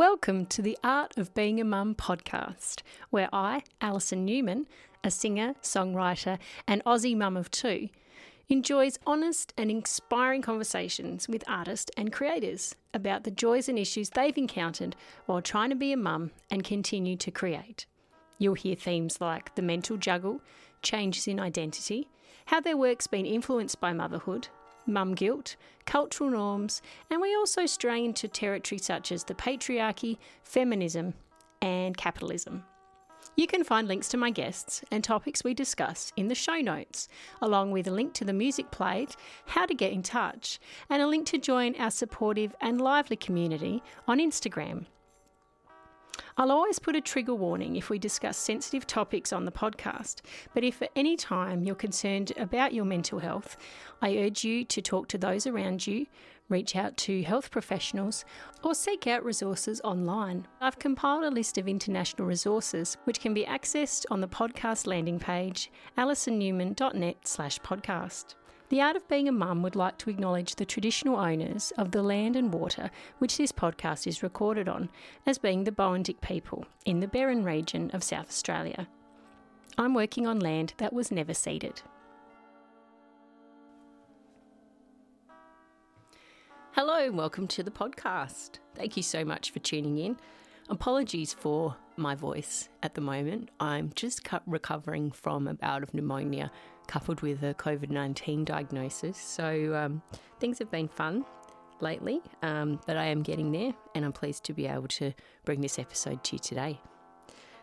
Welcome to the Art of Being a Mum podcast, where I, Alison Newman, a singer, songwriter, and Aussie mum of two, enjoys honest and inspiring conversations with artists and creators about the joys and issues they've encountered while trying to be a mum and continue to create. You'll hear themes like the mental juggle, changes in identity, how their work's been influenced by motherhood, mum guilt, cultural norms, and we also stray into territory such as the patriarchy, feminism, and capitalism. You can find links to my guests and topics we discuss in the show notes, along with a link to the music played, how to get in touch, and a link to join our supportive and lively community on Instagram I'll always put a trigger warning if we discuss sensitive topics on the podcast, but if at any time you're concerned about your mental health, I urge you to talk to those around you, reach out to health professionals, or seek out resources online. I've compiled a list of international resources which can be accessed on the podcast landing page alisonnewman.net/podcast. The Art of Being a Mum would like to acknowledge the traditional owners of the land and water which this podcast is recorded on as being the Boandik people in the Berrin region of South Australia. I'm working on land that was never ceded. Hello and welcome to the podcast. Thank you so much for tuning in. Apologies for my voice at the moment. I'm just recovering from a bout of pneumonia coupled with a COVID 19 diagnosis. So um, things have been fun lately, um, but I am getting there and I'm pleased to be able to bring this episode to you today.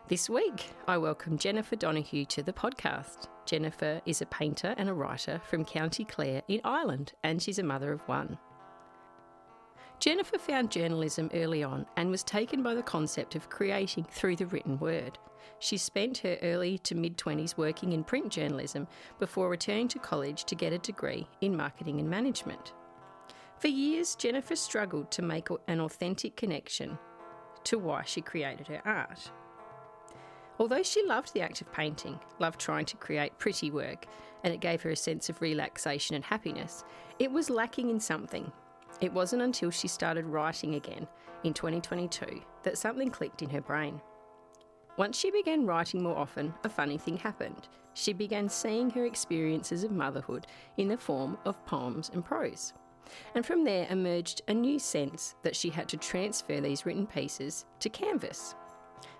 This week, I welcome Jennifer Donohue to the podcast. Jennifer is a painter and a writer from County Clare in Ireland, and she's a mother of one. Jennifer found journalism early on and was taken by the concept of creating through the written word. She spent her early to mid 20s working in print journalism before returning to college to get a degree in marketing and management. For years, Jennifer struggled to make an authentic connection to why she created her art. Although she loved the act of painting, loved trying to create pretty work, and it gave her a sense of relaxation and happiness, it was lacking in something. It wasn't until she started writing again in 2022 that something clicked in her brain. Once she began writing more often, a funny thing happened. She began seeing her experiences of motherhood in the form of poems and prose. And from there emerged a new sense that she had to transfer these written pieces to canvas.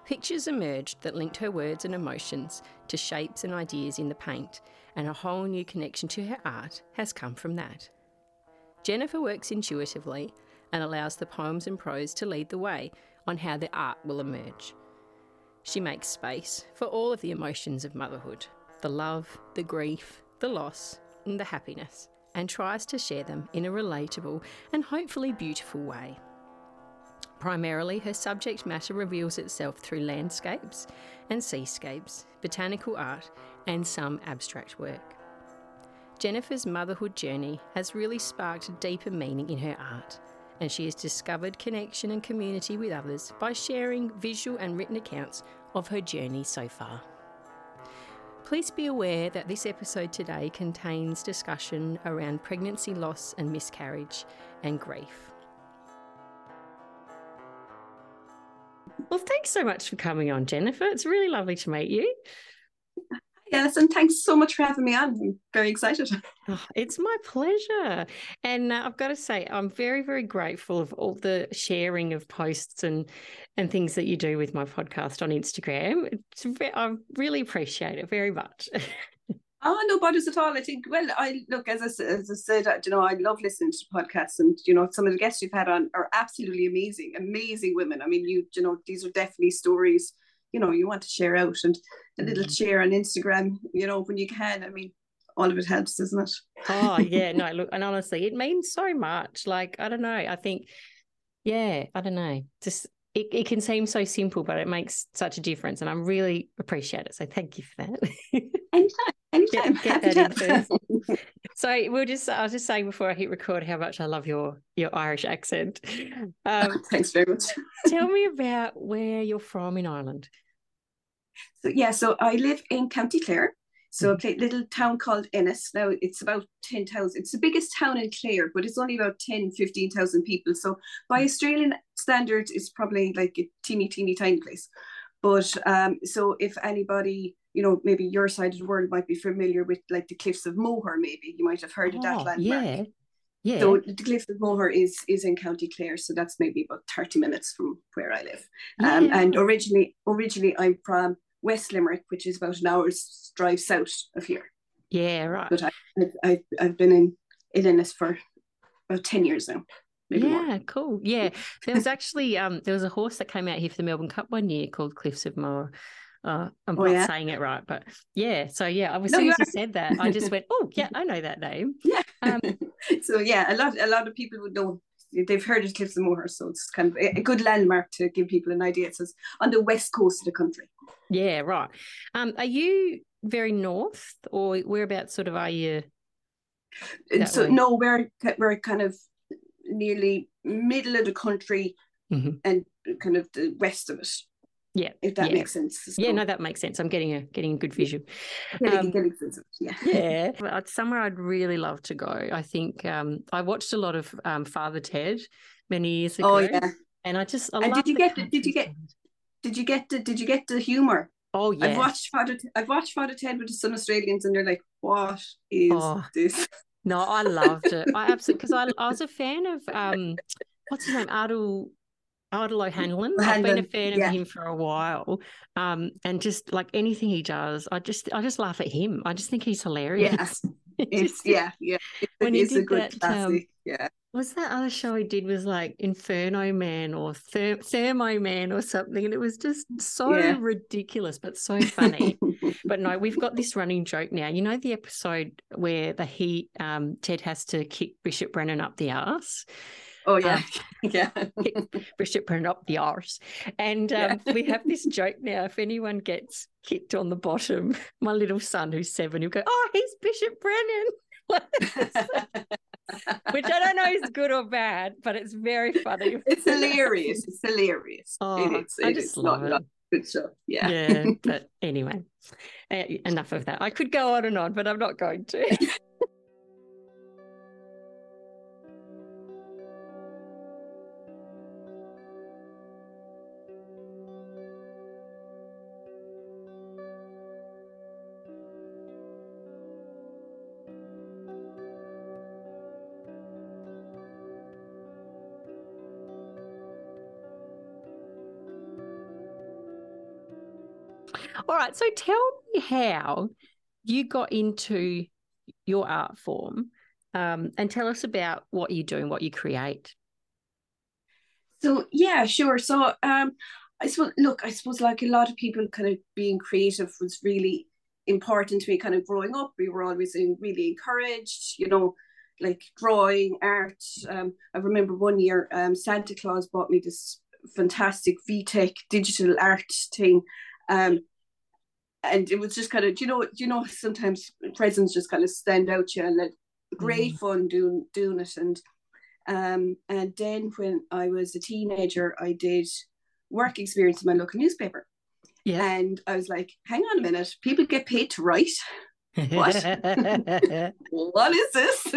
Pictures emerged that linked her words and emotions to shapes and ideas in the paint, and a whole new connection to her art has come from that. Jennifer works intuitively and allows the poems and prose to lead the way on how the art will emerge. She makes space for all of the emotions of motherhood the love, the grief, the loss, and the happiness, and tries to share them in a relatable and hopefully beautiful way. Primarily, her subject matter reveals itself through landscapes and seascapes, botanical art, and some abstract work. Jennifer's motherhood journey has really sparked deeper meaning in her art and she has discovered connection and community with others by sharing visual and written accounts of her journey so far. Please be aware that this episode today contains discussion around pregnancy loss and miscarriage and grief. Well, thanks so much for coming on, Jennifer. It's really lovely to meet you. Yes, and thanks so much for having me on. I'm very excited. Oh, it's my pleasure. And uh, I've got to say, I'm very, very grateful of all the sharing of posts and and things that you do with my podcast on Instagram. It's, I really appreciate it very much. Oh, no bothers at all. I think, well, I look, as I, as I said, you know, I love listening to podcasts and, you know, some of the guests you've had on are absolutely amazing, amazing women. I mean, you, you know, these are definitely stories you know you want to share out and a little mm. share on Instagram, you know, when you can. I mean, all of it helps, doesn't it? oh yeah, no, look, and honestly, it means so much. Like, I don't know. I think, yeah, I don't know. Just it, it can seem so simple, but it makes such a difference. And I really appreciate it. So thank you for that. anytime, anytime. Get, get that in so we'll just I was just saying before I hit record how much I love your your Irish accent. Um, Thanks very much. tell me about where you're from in Ireland. So yeah, so I live in County Clare. So mm. a little town called Ennis. Now it's about 10,000. It's the biggest town in Clare, but it's only about 10, 15,000 people. So by mm. Australian standards, it's probably like a teeny, teeny, tiny place. But um, so if anybody, you know, maybe your side of the world might be familiar with like the Cliffs of Moher, maybe you might have heard oh, of that oh, landmark. Yeah. Yeah. So the Cliffs of Moher is is in County Clare, so that's maybe about 30 minutes from where I live. Um, yeah. and originally originally I'm from West Limerick, which is about an hour's drive south of here. Yeah, right. But I, I, I've been in, in Ennis for about 10 years now. yeah, more. cool. Yeah. There was actually um there was a horse that came out here for the Melbourne Cup one year called Cliffs of Moher. Uh, I'm oh, not yeah? saying it right, but yeah. So yeah, as no, soon as you said that, I just went, "Oh, yeah, I know that name." Yeah. Um, so yeah, a lot, a lot of people would know. They've heard of Cliffs of Moher, so it's kind of a good landmark to give people an idea. It says on the west coast of the country. Yeah, right. Um, are you very north, or whereabouts? Sort of, are you? So way? no, we're we're kind of nearly middle of the country mm-hmm. and kind of the west of it. Yeah, if that yeah. makes sense. Yeah, no, that makes sense. I'm getting a getting a good visual. Getting, um. Yeah, yeah. Somewhere I'd really love to go. I think um, I watched a lot of um, Father Ted many years oh, ago. Oh yeah, and I just I and did you get did you get did you get the did you get the humor? Oh yeah. I've watched Father I've watched Father Ted with some Australians and they're like, what is oh, this? No, I loved it. I absolutely because I, I was a fan of um what's his name? Ardal Ardal O'Hanlon. I've been a fan yeah. of him for a while. Um, and just like anything he does, I just I just laugh at him. I just think he's hilarious. Yeah, it's, yeah, yeah. when he did a good that, classic. Um, yeah was that other show he did was like Inferno Man or Ther- Thermo Man or something, and it was just so yeah. ridiculous but so funny. but no, we've got this running joke now. You know the episode where the heat um, Ted has to kick Bishop Brennan up the arse. Oh yeah, um, yeah. Bishop Brennan up the arse, and um, yeah. we have this joke now. If anyone gets kicked on the bottom, my little son who's seven, he'll go, "Oh, he's Bishop Brennan." which I don't know is good or bad, but it's very funny. It's hilarious. It's hilarious. Oh, it is, I just love not, it. Not good stuff. Yeah. Yeah. But anyway, uh, enough of that. I could go on and on, but I'm not going to. So tell me how you got into your art form um, and tell us about what you do and what you create. So, yeah, sure. So, um, I suppose, look, I suppose like a lot of people, kind of being creative was really important to me kind of growing up. We were always really encouraged, you know, like drawing, art. Um, I remember one year um, Santa Claus bought me this fantastic VTech digital art thing. Um, and it was just kind of do you know you know sometimes presents just kind of stand out you and like great mm. fun doing doing it. And um and then when I was a teenager I did work experience in my local newspaper. Yeah. And I was like hang on a minute people get paid to write? What? What is this?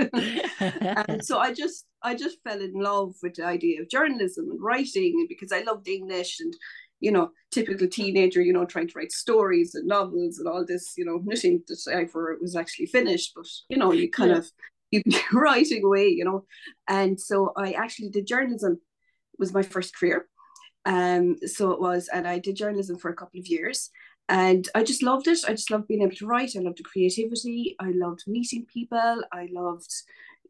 And so I just I just fell in love with the idea of journalism and writing because I loved English and you know, typical teenager, you know, trying to write stories and novels and all this, you know, nothing to say for it was actually finished, but you know, you kind yeah. of you writing away, you know. And so I actually did journalism was my first career. Um, so it was, and I did journalism for a couple of years. And I just loved it. I just loved being able to write. I loved the creativity. I loved meeting people. I loved,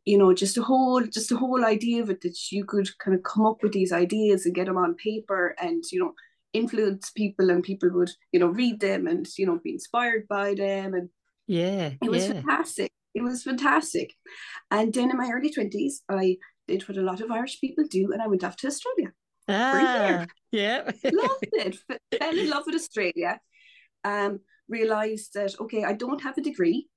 you know, just a whole, just the whole idea of it that you could kind of come up with these ideas and get them on paper and, you know, influence people and people would you know read them and you know be inspired by them. And yeah it was yeah. fantastic. It was fantastic. And then in my early 20s i did what a lot of irish people do and i went off to australia ah, yeah. Loved it. Fell in love with australia. Um realized that okay i don't have a degree.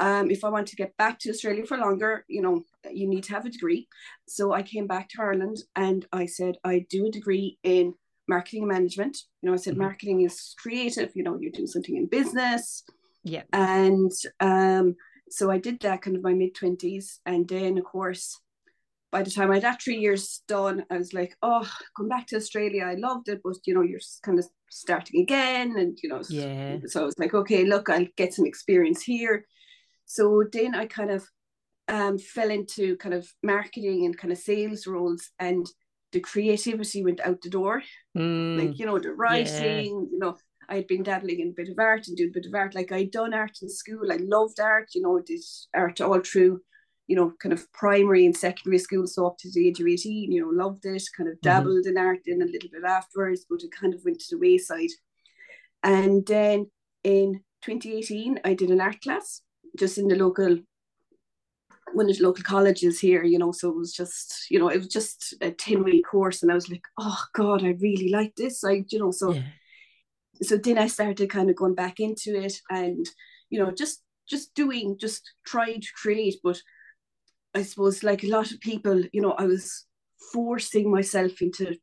Um, if I want to get back to Australia for longer, you know, you need to have a degree. So I came back to Ireland and I said I do a degree in marketing and management. You know, I said mm-hmm. marketing is creative, you know, you're doing something in business. Yeah. And um, so I did that kind of my mid 20s. And then, of course, by the time I had that three years done, I was like, oh, come back to Australia. I loved it, but you know, you're kind of starting again. And you know, yeah. So I was like, okay, look, I'll get some experience here. So then I kind of um, fell into kind of marketing and kind of sales roles and the creativity went out the door. Mm, like, you know, the writing, yeah. you know, I had been dabbling in a bit of art and doing a bit of art. Like I'd done art in school. I loved art, you know, did art all through you know, kind of primary and secondary school, so up to the age of 18, you know, loved it, kind of mm-hmm. dabbled mm-hmm. in art in a little bit afterwards, but it kind of went to the wayside. And then in 2018, I did an art class just in the local, one of the local colleges here, you know, so it was just, you know, it was just a 10 week course. And I was like, oh God, I really like this. I, you know, so, yeah. so then I started kind of going back into it and, you know, just, just doing, just trying to create, but I suppose, like a lot of people, you know, I was forcing myself into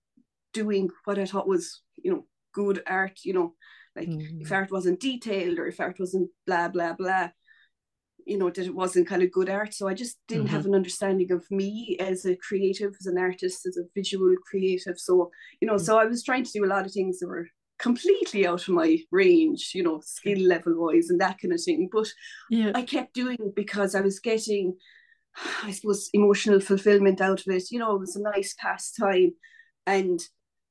doing what I thought was, you know, good art, you know, like mm-hmm. if art wasn't detailed or if art wasn't blah, blah, blah, you know, that it wasn't kind of good art. So I just didn't mm-hmm. have an understanding of me as a creative, as an artist, as a visual creative. So, you know, mm-hmm. so I was trying to do a lot of things that were completely out of my range, you know, skill level wise and that kind of thing. But yeah. I kept doing it because I was getting I suppose, emotional fulfillment out of it. You know, it was a nice pastime. And,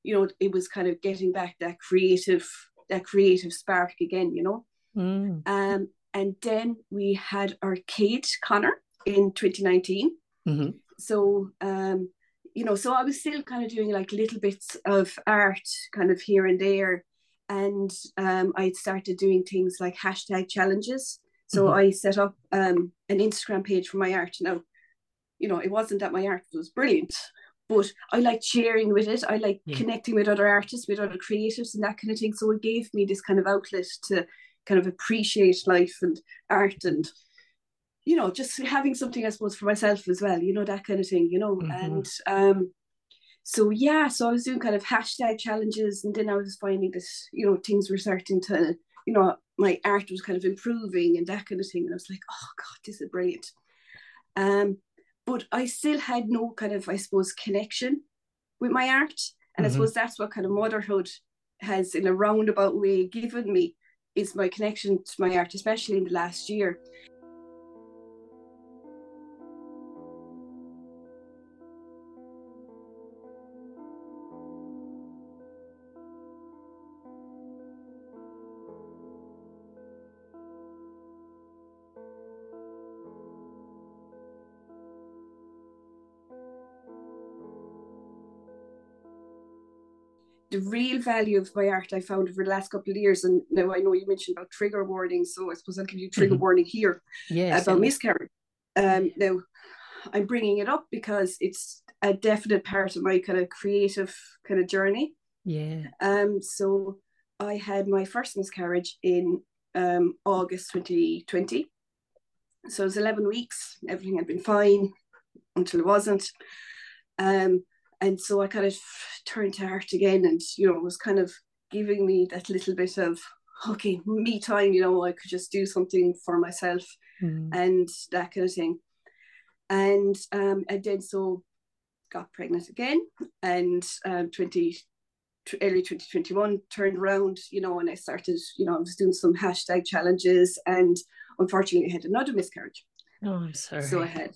you know, it was kind of getting back that creative, that creative spark again, you know. Mm. Um, and then we had Arcade Connor in 2019. Mm-hmm. So, um, you know, so I was still kind of doing like little bits of art kind of here and there. And um, I started doing things like hashtag challenges. So mm-hmm. I set up um, an Instagram page for my art. Now, you know, it wasn't that my art was brilliant, but I like sharing with it. I like yeah. connecting with other artists, with other creatives, and that kind of thing. So it gave me this kind of outlet to kind of appreciate life and art and you know just having something i suppose for myself as well you know that kind of thing you know mm-hmm. and um so yeah so i was doing kind of hashtag challenges and then i was finding that you know things were starting to you know my art was kind of improving and that kind of thing. And I was like, oh God, this is brilliant. Um, but I still had no kind of, I suppose, connection with my art. And mm-hmm. I suppose that's what kind of motherhood has, in a roundabout way, given me is my connection to my art, especially in the last year. The real value of my art I found over the last couple of years, and now I know you mentioned about trigger warnings, so I suppose I'll give you trigger mm-hmm. warning here yes, about miscarriage. Um, now, I'm bringing it up because it's a definite part of my kind of creative kind of journey. Yeah. Um. So I had my first miscarriage in um August 2020. So it was 11 weeks. Everything had been fine until it wasn't. Um and so I kind of turned to art again, and you know, was kind of giving me that little bit of okay, me time. You know, I could just do something for myself mm. and that kind of thing. And um, and then so got pregnant again, and um, twenty early 2021 turned around, you know, and I started, you know, I was doing some hashtag challenges and unfortunately I had another miscarriage. Oh, I'm sorry. So I had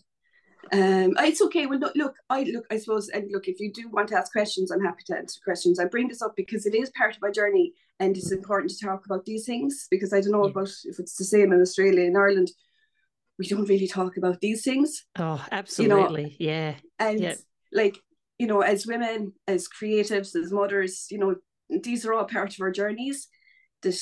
um, it's okay. Well, look, look, I look, I suppose, and look, if you do want to ask questions, I'm happy to answer questions. I bring this up because it is part of my journey, and it's important to talk about these things because I don't know yeah. about if it's the same in Australia and Ireland. We don't really talk about these things. Oh, absolutely, you know? yeah. And yep. like you know, as women, as creatives, as mothers, you know, these are all part of our journeys that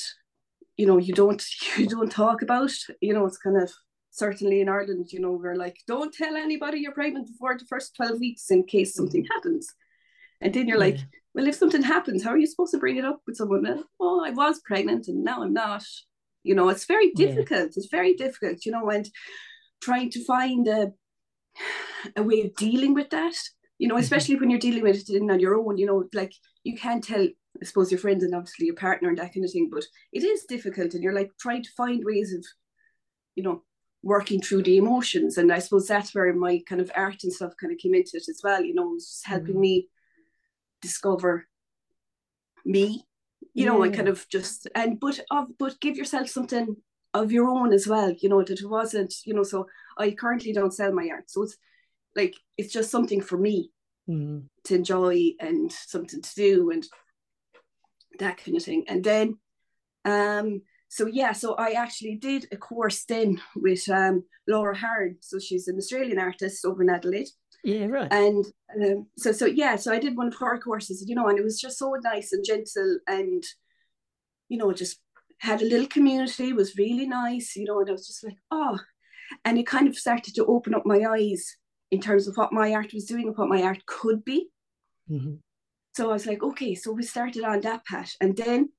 you know you don't you don't talk about. You know, it's kind of certainly in Ireland, you know, we're like, don't tell anybody you're pregnant before the first 12 weeks in case something mm. happens. And then you're yeah. like, well, if something happens, how are you supposed to bring it up with someone? oh, I was pregnant and now I'm not. You know, it's very difficult. Yeah. It's very difficult, you know, and trying to find a, a way of dealing with that, you know, mm-hmm. especially mm-hmm. when you're dealing with it on your own, you know, like you can't tell, I suppose, your friends and obviously your partner and that kind of thing, but it is difficult. And you're like trying to find ways of, you know, working through the emotions. And I suppose that's where my kind of art and stuff kind of came into it as well. You know, it was just helping mm. me discover me. You know, I kind of just and but of but give yourself something of your own as well. You know that it wasn't. You know, so I currently don't sell my art, so it's like it's just something for me mm. to enjoy and something to do and that kind of thing. And then, um, so yeah, so I actually did a course then with um, Laura Horn. So she's an Australian artist over in Adelaide. Yeah, right. And um, so, so yeah, so I did one of her courses, you know, and it was just so nice and gentle, and you know, just had a little community. Was really nice, you know, and I was just like, oh, and it kind of started to open up my eyes in terms of what my art was doing and what my art could be. Mm-hmm. So I was like, okay, so we started on that path. And then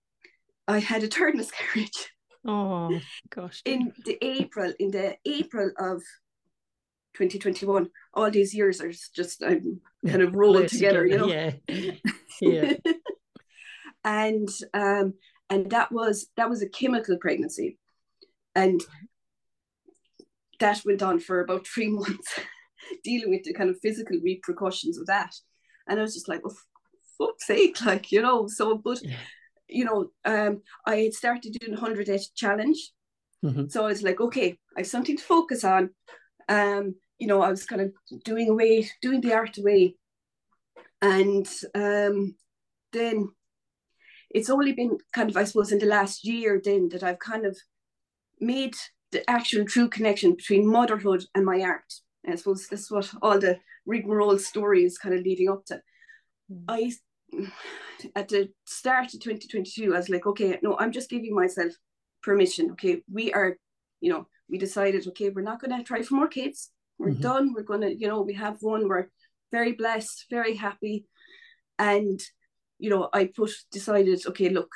I had a third miscarriage. Oh gosh. In the April, in the April of 2021, all these years are just I'm kind of rolling together, together, you know. Yeah. Yeah. and um and that was that was a chemical pregnancy. And that went on for about three months dealing with the kind of physical repercussions of that. And I was just like, well, fuck's sake, like, you know, so, but, yeah. You know, um, I had started doing 100 day challenge. Mm-hmm. So I was like, okay, I have something to focus on. Um, you know, I was kind of doing away, doing the art away. And um, then it's only been kind of, I suppose, in the last year then that I've kind of made the actual true connection between motherhood and my art. I suppose this is what all the rigmarole story is kind of leading up to. Mm. I at the start of 2022, I was like, okay, no, I'm just giving myself permission. Okay, we are, you know, we decided, okay, we're not gonna try for more kids. We're mm-hmm. done. We're gonna, you know, we have one. We're very blessed, very happy. And, you know, I put decided, okay, look,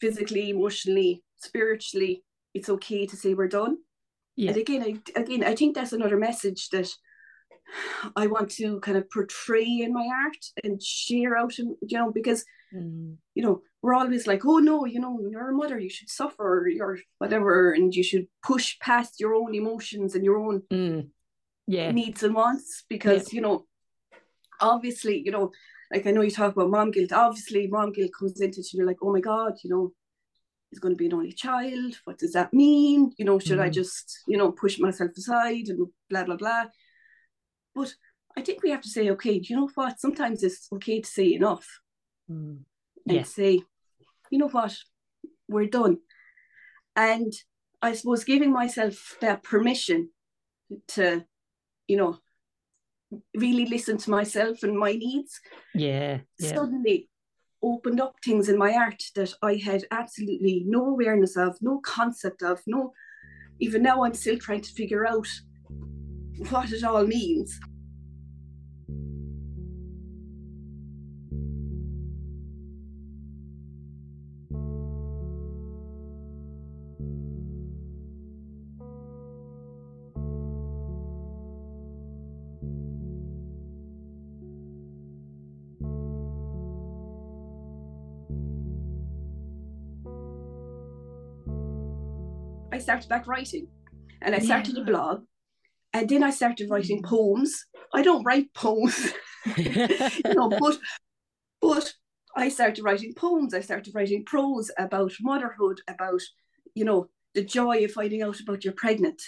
physically, emotionally, spiritually, it's okay to say we're done. Yeah. And again, I again I think that's another message that I want to kind of portray in my art and share out and you know, because mm. you know, we're always like, oh no, you know, you're a mother, you should suffer, or whatever, and you should push past your own emotions and your own mm. yeah. needs and wants because yeah. you know, obviously, you know, like I know you talk about mom guilt. Obviously, mom guilt comes into it, and you're like, oh my god, you know, is going to be an only child. What does that mean? You know, should mm. I just, you know, push myself aside and blah, blah, blah. But I think we have to say, okay, do you know what? Sometimes it's okay to say enough mm. and yeah. say, you know what? We're done. And I suppose giving myself that permission to, you know, really listen to myself and my needs. Yeah. yeah. Suddenly opened up things in my art that I had absolutely no awareness of, no concept of, no, even now I'm still trying to figure out what it all means. I started back writing and I started yeah. a blog and then I started writing poems. I don't write poems, you know, but but I started writing poems. I started writing prose about motherhood, about you know the joy of finding out about you're pregnant,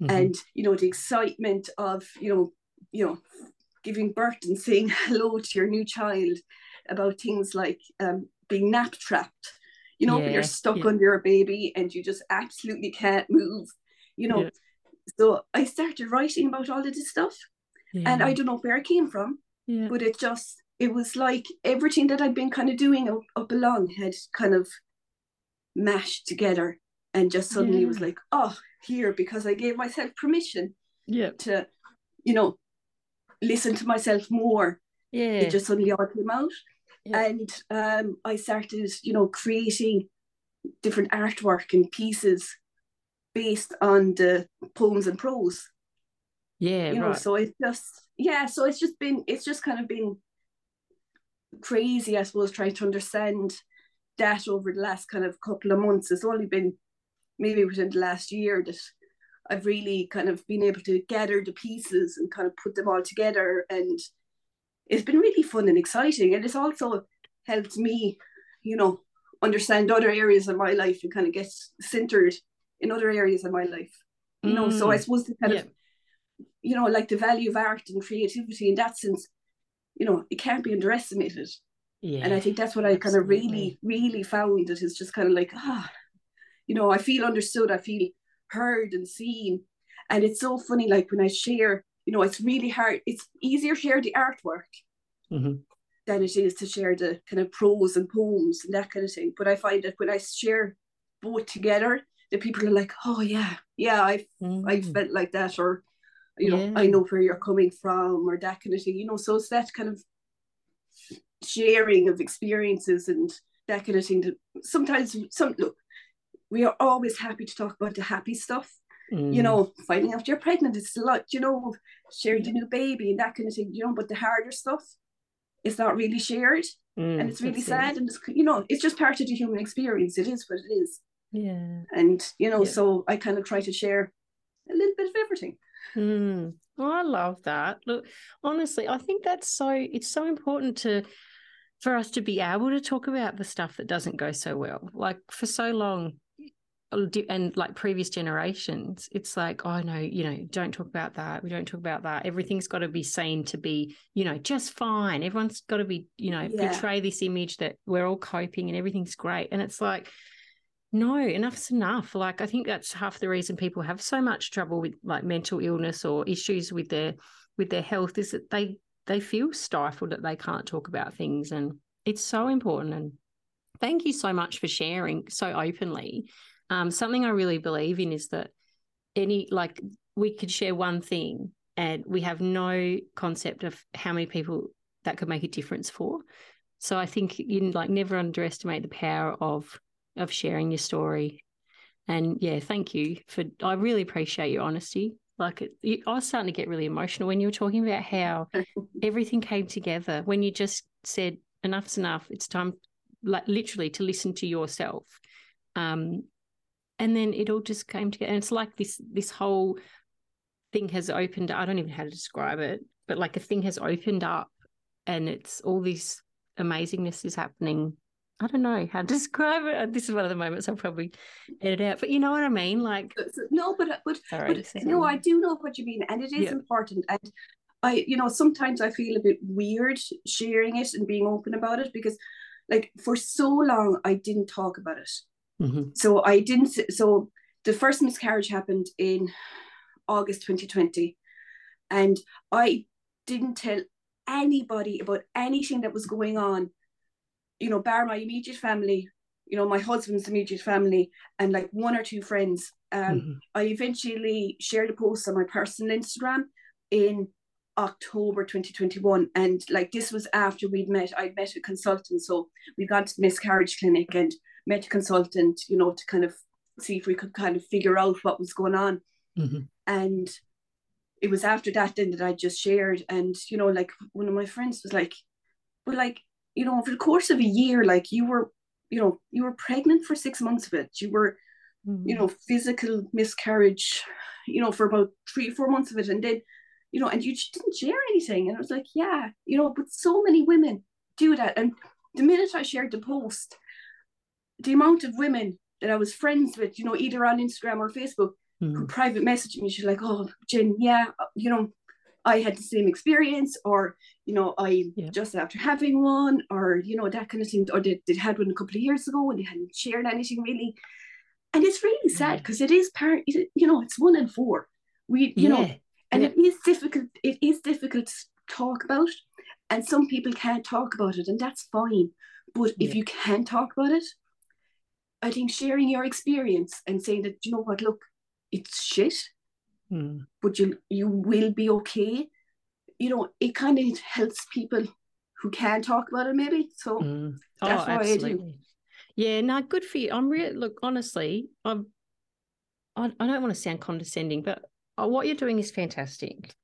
mm-hmm. and you know the excitement of you know you know giving birth and saying hello to your new child, about things like um, being nap trapped, you know, yeah, you're stuck yeah. under a baby and you just absolutely can't move, you know. Yeah. So I started writing about all of this stuff. And I don't know where it came from, but it just, it was like everything that I'd been kind of doing up, up along had kind of mashed together and just suddenly was like, oh, here, because I gave myself permission yeah. to, you know, listen to myself more. Yeah. It just suddenly all came out yeah. and um, I started, you know, creating different artwork and pieces based on the poems and prose. Yeah, you know, right. so it's just yeah, so it's just been it's just kind of been crazy, I suppose, trying to understand that over the last kind of couple of months. It's only been maybe within the last year that I've really kind of been able to gather the pieces and kind of put them all together. And it's been really fun and exciting. And it's also helped me, you know, understand other areas of my life and kind of get centered in other areas of my life. You know, so I Mm. suppose the kind Yeah. of, you know, like the value of art and creativity in that sense, you know, it can't be underestimated. Yeah. And I think that's what I kind of really, really found that is just kind of like, ah, you know, I feel understood, I feel heard and seen. And it's so funny, like when I share, you know, it's really hard, it's easier to share the artwork Mhm. than it is to share the kind of prose and poems and that kind of thing. But I find that when I share both together, that people are like, oh yeah, yeah, I've I've Mm. felt like that, or you know, Yeah. I know where you're coming from, or that kind of thing. You know, so it's that kind of sharing of experiences and that kind of thing. That sometimes some look, we are always happy to talk about the happy stuff. You Mm. know, finding out you're pregnant, it's a lot, you know, sharing the new baby and that kind of thing, you know, but the harder stuff is not really shared Mm, and it's really it. sad and it's you know, it's just part of the human experience. It is what it is. Yeah. And you know, Yeah. so I kind of try to share a little bit of everything. Mm. Oh, I love that. Look, honestly, I think that's so it's so important to for us to be able to talk about the stuff that doesn't go so well. Like for so long and like previous generations, it's like, oh no, you know, don't talk about that. We don't talk about that. Everything's got to be seen to be, you know, just fine. Everyone's got to be, you know, Yeah. portray this image that we're all coping and everything's great. And it's like, no, enough's enough. Like I think that's half the reason people have so much trouble with like mental illness or issues with their with their health is that they they feel stifled that they can't talk about things and it's so important and thank you so much for sharing so openly. Um, something I really believe in is that any like we could share one thing and we have no concept of how many people that could make a difference for. So I think you like never underestimate the power of of sharing your story. And yeah, thank you for. I really appreciate your honesty. Like it, you, I was starting to get really emotional when you were talking about how everything came together. When you just said enough's enough. It's time, like literally, to listen to yourself. Um, and then it all just came together. And it's like this this whole thing has opened. I don't even know how to describe it, but like a thing has opened up, and it's all this amazingness is happening. I don't know how to describe it. This is one of the moments I'll probably edit out, but you know what I mean. Like, no, but but sorry, but no, I do know what you mean, and it is Yeah. important. And I, you know, sometimes I feel a bit weird sharing it and being open about it because, like, for so long I didn't talk about it. Mhm. So I didn't. So the first miscarriage happened in August 2020, and I didn't tell anybody about anything that was going on. You know, bar my immediate family. You know, my husband's immediate family, and like one or two friends. Um, Mhm. I eventually shared a post on my personal Instagram in October 2021. And like this was after we'd met, I'd met a consultant. So we got to the miscarriage clinic and met a consultant, you know, to kind of see if we could kind of figure out what was going on. Mhm. And it was after that then that I just shared. And, you know, like one of my friends was like, well, like, you know, over the course of a year, like you were, you know, you were pregnant for six months of it. You were you know, physical miscarriage, you know, for about three, four months of it. And then, you know, and you just didn't share anything. And I was like, yeah, you know, but so many women do that. And the minute I shared the post, the amount of women that I was friends with, you know, either on Instagram or Facebook, who Mhm. private message me, she's like, oh, Jen, yeah, you know, I had the same experience, or, you know, I Yeah. just after having one, or, you know, that kind of thing, or they, they had one a couple of years ago and they hadn't shared anything really. And it's really sad Mm. because it is part, you know, it's one in four. We, you know, and yeah. it is difficult. It is difficult to talk about, and some people can't talk about it, and that's fine. But if you can talk about it, I think sharing your experience and saying that you know what, look, it's shit, Mm. but you you will be okay. You know, it kind of helps people who can talk about it, maybe. So Mm. that's oh, why I do. absolutely. Yeah, no, good for you. I'm really look honestly. I'm. I, I don't want to sound condescending, but uh, what you're doing is fantastic.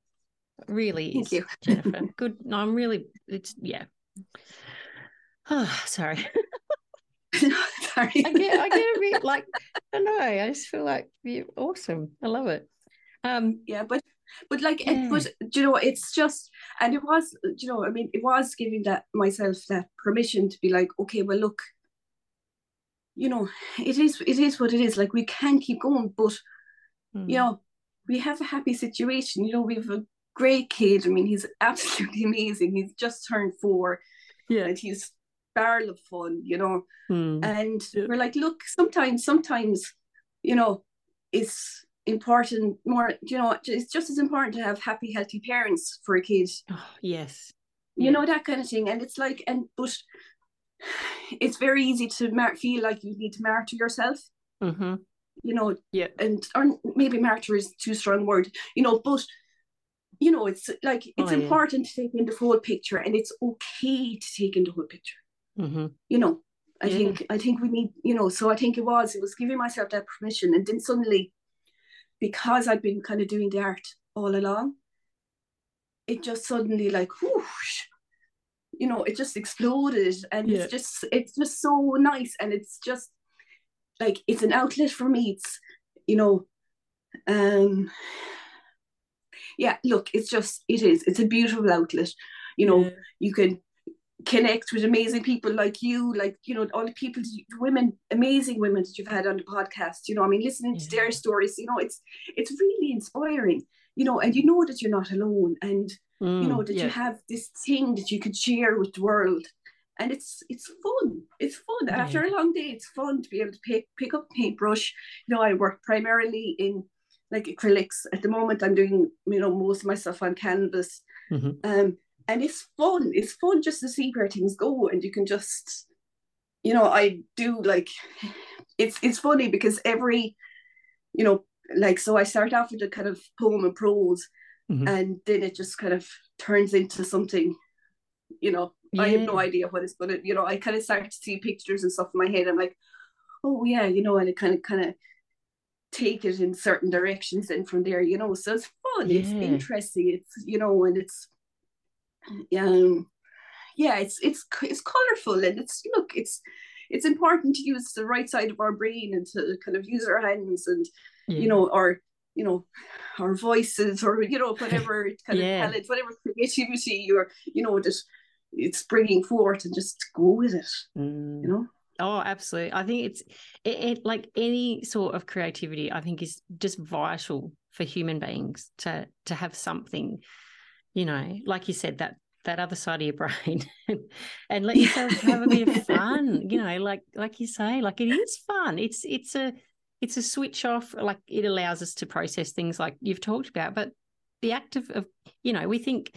It really Thank is, you. Jennifer. Good. No, I'm really. It's yeah. Oh, sorry. Sorry. I get. I get a bit like. I don't know. I just feel like you're awesome. I love it. Um, yeah, but but like Yeah. it, but do you know it's just and it was you know I mean it was giving that myself that permission to be like okay well look you know it is it is what it is like we can keep going but mm, you know we have a happy situation you know we have a great kid I mean he's absolutely amazing he's just turned four yeah. and he's barrel of fun you know Mm, and Yeah. we're like look sometimes sometimes you know it's important more you know it's just as important to have happy healthy parents for a kid oh, yes. you Yeah. know that kind of thing and it's like and but it's very easy to mar- feel like you need to martyr yourself Mm-hmm. you know Yeah. and or maybe martyr is too strong a word you know but you know it's like it's Oh, yeah. important to take in the whole picture and it's okay to take in the whole picture Mm-hmm. you know i Yeah. think i think we need you know so i think it was it was giving myself that permission and then suddenly because i'd been kind of doing the art all along it just suddenly like whoosh, you know it just exploded. And Yeah. it's just it's just so nice. And it's just like it's an outlet for me. It's you know um yeah look it's just it is. It's a beautiful outlet. You know Yeah. you can connect with amazing people like you, like you know, all the people, women, amazing women that you've had on the podcast. You know, I mean, listening to their stories, you know, it's it's really inspiring. You know, and you know that you're not alone, and you know Mm, that yeah. you have this thing that you could share with the world, and it's it's fun. It's fun after a long day. It's fun to be able to pick pick up paintbrush. You know, I work primarily in like acrylics at the moment. I'm doing you know most of my stuff on canvas. Mhm. Um, and it's fun. It's fun just to see where things go, and you can just, you know, I do like, it's it's funny because every, you know, like so I start off with a kind of poem and prose, Mhm. and then it just kind of turns into something, you know. I have no idea what it's gonna, you know. I kind of start to see pictures and stuff in my head. I'm like, oh yeah, you know, and it kind of kind of take it in certain directions and from there you know so it's fun it's interesting it's you know and it's um yeah it's it's it's colorful and it's look it's it's important to use the right side of our brain and to kind of use our hands and you know our you know our voices or you know whatever kind Yeah. of talent whatever creativity you're you know that it's bringing forth and just go with it Mm. you know Oh, absolutely. I think it's it, it like any sort of creativity. I think is just vital for human beings to to have something, you know, like you said that that other side of your brain, and let yourself have a bit of fun. You know, like like you say, like it is fun. It's it's a it's a switch off. Like it allows us to process things like you've talked about, but the act of, of you know, we think.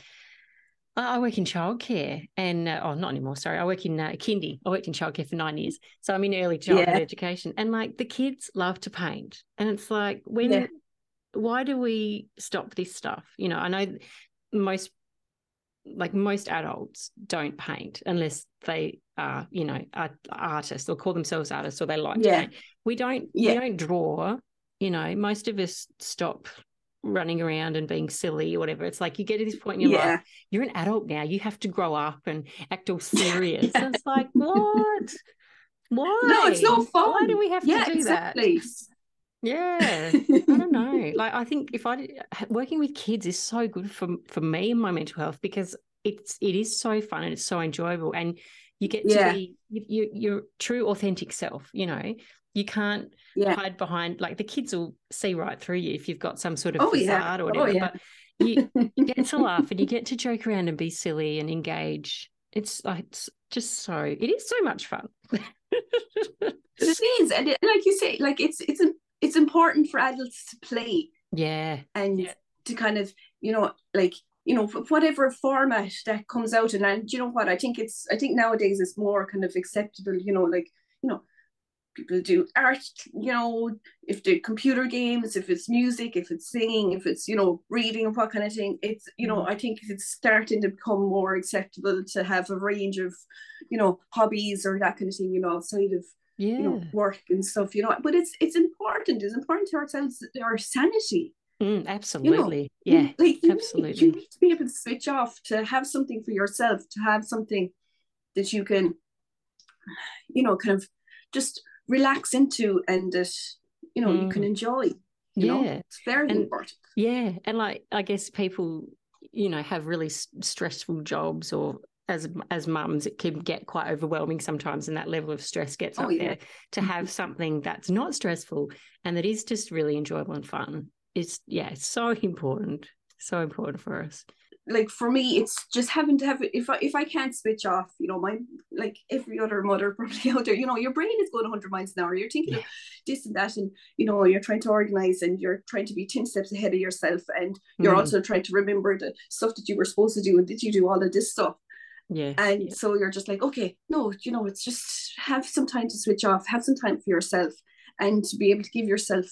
I work in childcare and, uh, oh, not anymore. Sorry. I work in uh, kindy. I worked in childcare for nine years. So I'm in early childhood Yeah. education. And like the kids love to paint. And it's like, when, Yeah. why do we stop this stuff? You know, I know most, like most adults don't paint unless they are, you know, are artists or call themselves artists or they like Yeah. to paint. We don't, Yeah. we don't draw, you know, most of us stop running around and being silly or whatever. It's like you get to this point in your life you're an adult now. You have to grow up and act all serious. And it's like, what? Why? no it's no fun Why do we have yeah to do exactly that? Yeah. I don't know. Like, I think if I did, working with kids is so good for for me and my mental health because it's it is so fun and it's so enjoyable, and you get to Yeah. be you, you, your true authentic self. You know, you can't yeah hide behind like the kids will see right through you if you've got some sort of Oh, yeah. facade or Oh, whatever. yeah. But you, you get to laugh and you get to joke around and be silly and engage. It's like it's just so it is so much fun. it is and it, like you say like it's it's it's important for adults to play yeah. and Yeah. to kind of you know like you know whatever format that comes out in and you know what i think it's i think nowadays it's more kind of acceptable you know like you know people do art you know if they're computer games if it's music if it's singing if it's you know reading or what kind of thing it's you know i think it's starting to become more acceptable to have a range of you know hobbies or that kind of thing you know outside of Yeah. you know work and stuff you know but it's it's important it's important to ourselves our sanity Mm, absolutely. You- know, yeah. like you absolutely. need, you need to be able to switch off to have something for yourself to have something that you can you know kind of just relax into and that you know you can Mm. enjoy You yeah. know, it's very And- important. Yeah, and like I guess people, you know, have really s- stressful jobs, or as as mums, it can get quite overwhelming sometimes, and that level of stress gets Oh, up yeah. there. To have something that's not stressful and that is just really enjoyable and fun, it's yeah, it's so important, so important for us. like for me it's just having to have if I if I can't switch off you know my like every other mother probably out there you know your brain is going 100 miles an hour you're thinking of this and that and you know you're trying to organize and you're trying to be 10 steps ahead of yourself and you're Mm. also trying to remember the stuff that you were supposed to do and did you do all of this stuff Yeah, and yeah. so you're just like okay no you know it's just have some time to switch off have some time for yourself and to be able to give yourself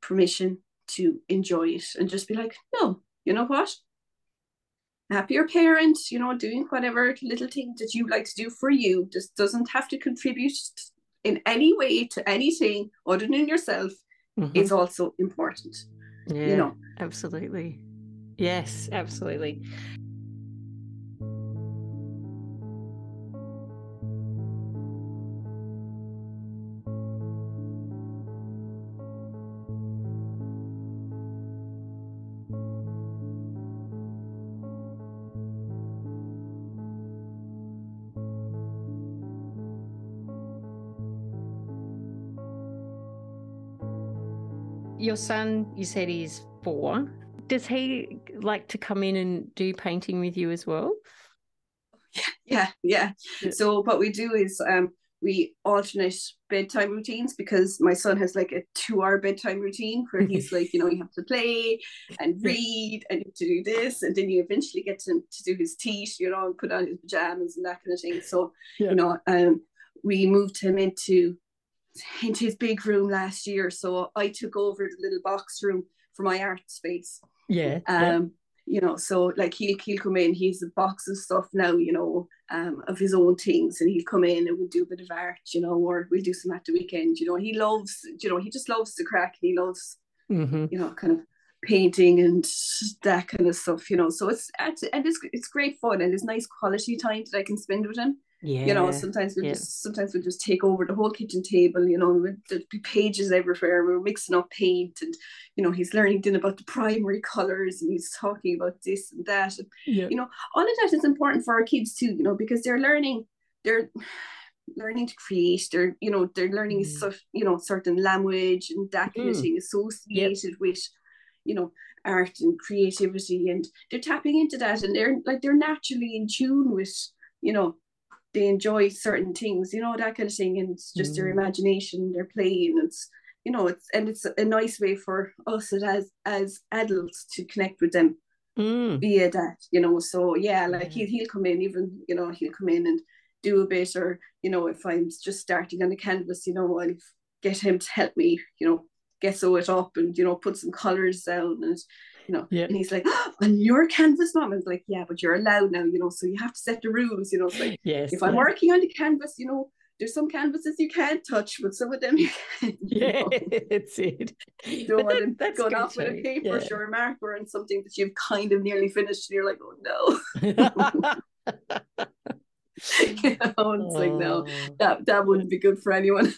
permission to enjoy it and just be like no you know what happier parent you know doing whatever little thing that you like to do for you just doesn't have to contribute in any way to anything other than yourself Mhm. is also important yeah, you know absolutely. Yes, absolutely. Your son, you said he's four. Does he like to come in and do painting with you as well? yeah yeah Yeah. so what we do is um we alternate bedtime routines because my son has like a two hour bedtime routine where he's like you know you have to play and read and you have to do this and then you eventually get to, to do his teeth you know and put on his pajamas and that kind of thing so Yeah. you know um we moved him into into his big room last year so i took over the little box room for my art space. Yeah. um you know so like he'll he'll come in he's a box of stuff now you know um of his own things and he'll come in and we'll do a bit of art you know or we'll do some at the weekend you know. He loves you know he just loves to crack and he loves hmm you know kind of painting and that kind of stuff you know. So it's it's and it's, it's great fun and it's nice quality time that I can spend with him Yeah. you know sometimes we yeah. just sometimes we just take over the whole kitchen table you know with- there'd be pages everywhere we're mixing up paint and you know he's learning then about the primary colors and he's talking about this and that and yeah. you know all of that is important for our kids too you know because they're learning they're learning to create they're you know they're learning Mm. such you know certain language and that kind of Mm. thing associated with you know art and creativity and they're tapping into that and they're like they're naturally in tune with you know they enjoy certain things you know that kind of thing and it's just their Mm. imagination they're playing it's you know it's and it's a nice way for us as as adults to connect with them Mm. via that, you know. So yeah, like Yeah. he'll he'll come in, even you know, he'll come in and do a bit, or you know, if I'm just starting on the canvas, you know, I'll get him to help me, you know, gesso it up and you know, put some colours down and you know, Yeah. and he's like, oh, on your canvas, mom. I was like, yeah, but you're allowed now, you know, so you have to set the rules, you know. It's like Yes. if I'm working on the canvas, you know, there's some canvases you can't touch, but some of them you can. you Yeah, know. that's it. You don't want that- to that's go off with a too, paper yeah. or a marker and something that you've kind of nearly finished, and you're like, oh no. you know, and it's like no, Oh, that that wouldn't be good for anyone.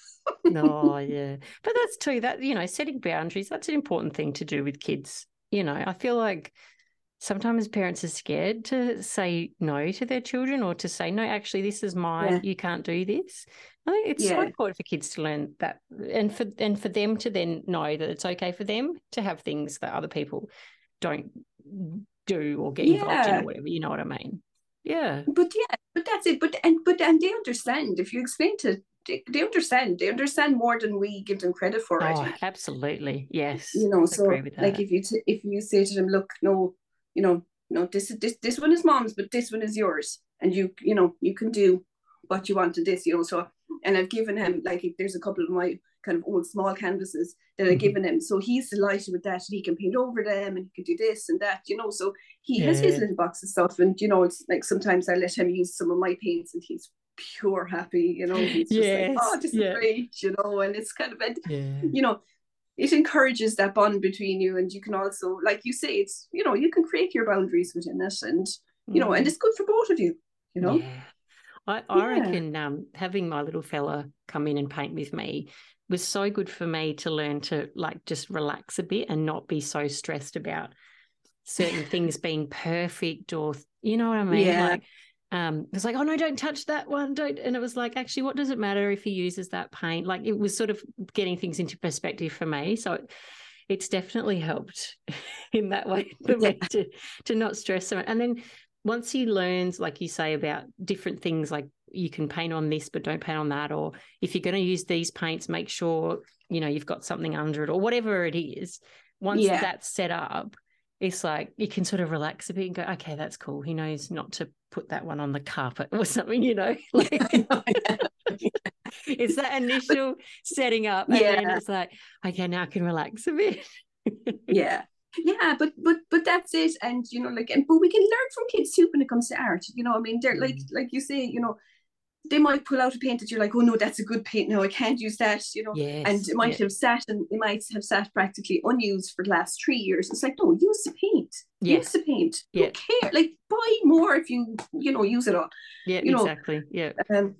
no, yeah. But that's true. That, you know, setting boundaries, that's an important thing to do with kids. You know, I feel like sometimes parents are scared to say no to their children or to say, no, actually, this is mine. Yeah. You can't do this. I think it's so important for kids to learn that and for and for them to then know that it's okay for them to have things that other people don't do or get involved in or whatever. You know what I mean? Yeah. But yeah, but that's it. But and but and they understand if you explain to they, they understand. They understand more than we give them credit for. Oh, absolutely. Yes. You know, I so like if you t- if you say to them, look, no, you know, no, this is this this one is mom's, but this one is yours, and you you know you can do what you want to this, you know. So and I've given him like if there's a couple of my kind of old small canvases that I've Mhm. given him, so he's delighted with that. And he can paint over them, and he can do this and that, you know. So he has his little box of stuff, and you know, it's like sometimes I let him use some of my paints, and he's pure happy, you know. He's just like, oh, Yes, this yeah. is great, you know, and it's kind of and Yeah. you know it encourages that bond between you and you can also like you say it's you know you can create your boundaries within it and you know and Mm. it's good for both of you you know Yeah. I, I reckon um, having my little fella come in and paint with me was so good for me to learn to like just relax a bit and not be so stressed about certain things being perfect or you know what I mean? Yeah. Like um it was like, oh no, don't touch that one. Don't and it was like, actually, what does it matter if he uses that paint? Like it was sort of getting things into perspective for me. So it, it's definitely helped in that way for yeah. me to to not stress so much. And then once he learns, like you say, about different things like you can paint on this but don't paint on that or if you're going to use these paints make sure you know you've got something under it or whatever it is once yeah. that's set up it's like you can sort of relax a bit and go, okay, that's cool. He knows not to put that one on the carpet or something, you know. Like, it's that initial setting up, and yeah. then it's like, okay, now I can relax a bit. yeah, yeah, but but but that's it, and you know, like, and but we can learn from kids too when it comes to art. You know, I mean, they're like mm. like you say, you know, they might pull out a paint that you're like, oh no, that's a good paint. No, I can't use that, you know. Yes, and it might have sat and it might have sat practically unused for the last three years. It's like, no, use the paint. Use the paint. Yeah. Don't care. Like buy more if you, you know, use it all. Yeah, you know, exactly. Yeah. Um,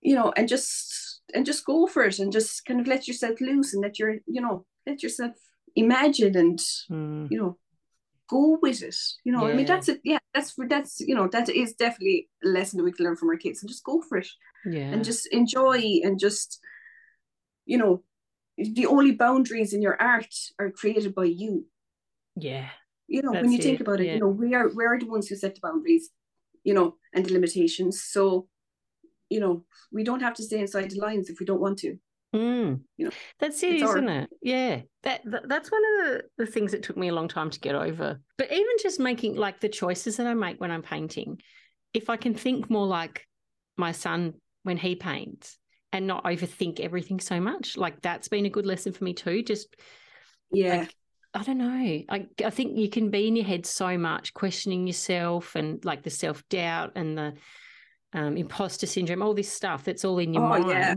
you know, and just and just go for it and just kind of let yourself loose and let your, you know, let yourself imagine and mm. you know go with it. You know, yeah. I mean, that's it. Yeah, that's that's you know that is definitely a lesson that we can learn from our kids, and just go for it. Yeah, and just enjoy and just you know the only boundaries in your art are created by you. Yeah, you know when you think about it, yeah. you know we are we are the ones who set the boundaries, you know, and the limitations. So, you know, we don't have to stay inside the lines if we don't want to. Mm. You know, that's it, isn't it? Yeah, that, that, that's one of the, the things that took me a long time to get over. But even just making like the choices that I make when I'm painting, if I can think more like my son when he paints and not overthink everything so much, like that's been a good lesson for me too. Just yeah. Like, I don't know. I I think you can be in your head so much, questioning yourself and like the self doubt and the um, imposter syndrome, all this stuff that's all in your oh, mind. Yeah.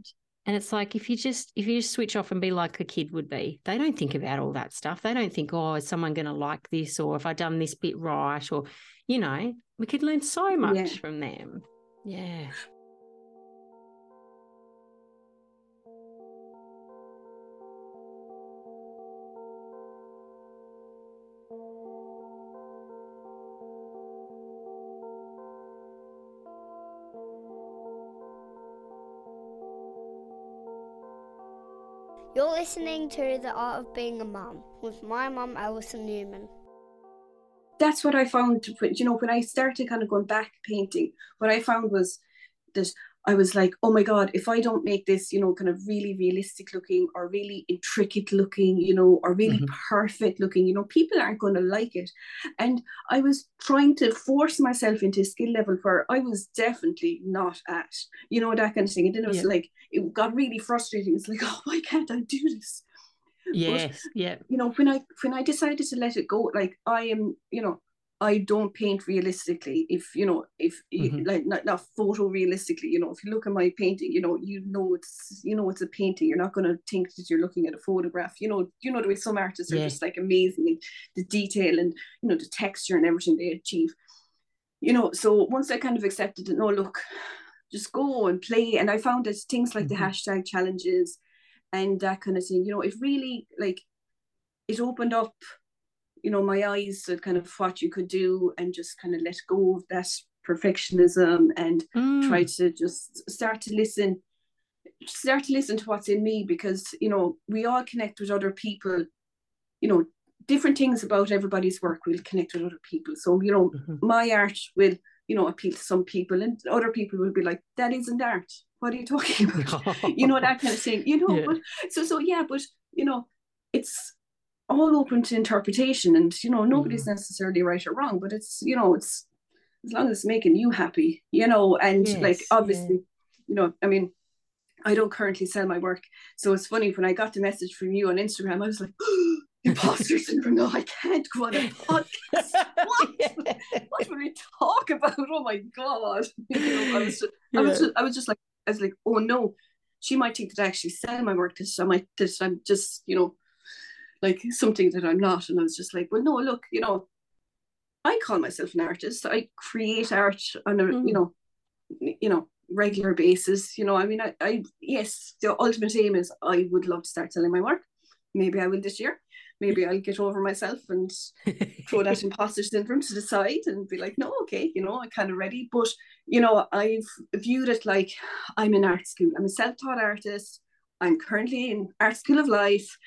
And it's like if you just if you just switch off and be like a kid would be, they don't think about all that stuff. They don't think, oh, is someone going to like this, or if I done this bit right, or you know, we could learn so much yeah. from them. Yeah. You're listening to The Art of Being a Mum with my mum, Alison Newman. That's what I found, you know, when I started kind of going back painting, what I found was that I was like, oh my God, if I don't make this, you know, kind of really realistic looking or really intricate looking, you know, or really mm-hmm. perfect looking, you know, people aren't going to like it. And I was trying to force myself into a skill level where I was definitely not at, you know, that kind of thing. And then it was yeah. like, it got really frustrating. It's like, oh, why can't I do this? Yes, but, yeah. You know, when I when I decided to let it go, like I am, you know, I don't paint realistically. If you know, if mm-hmm. like not, not photo realistically, you know, if you look at my painting, you know, you know it's you know it's a painting. You're not going to think that you're looking at a photograph. You know, you know the way some artists yeah. are just like amazing and the detail and you know the texture and everything they achieve. You know, so once I kind of accepted it, no, look, just go and play. And I found that things like mm-hmm. the hashtag challenges and that kind of thing, you know, it really like it opened up you know my eyes to kind of what you could do and just kind of let go of that perfectionism and mm. try to just start to listen start to listen to what's in me because you know we all connect with other people you know different things about everybody's work will connect with other people so you know mm-hmm. my art will you know appeal to some people and other people will be like that isn't art what are you talking about you know that kind of thing you know yeah. but so so yeah but you know it's all open to interpretation and you know nobody's mm. necessarily right or wrong but it's you know it's as long as it's making you happy you know and yes, like obviously yeah. you know i mean i don't currently sell my work so it's funny when i got the message from you on instagram i was like imposter syndrome no i can't go on a podcast what what will we talk about oh my god you know, I, was just, yeah. I was just, I was just like i was like oh no she might think that i actually sell my work because i might that i'm just you know like something that I'm not. And I was just like, well, no, look, you know, I call myself an artist. I create art on a, mm. you know, you know, regular basis. You know, I mean, I, I yes, the ultimate aim is I would love to start selling my work. Maybe I will this year. Maybe I'll get over myself and throw that imposter syndrome to the side and be like, no, okay, you know, I'm kind of ready. But you know, I've viewed it like I'm in art school. I'm a self-taught artist. I'm currently in art school of life,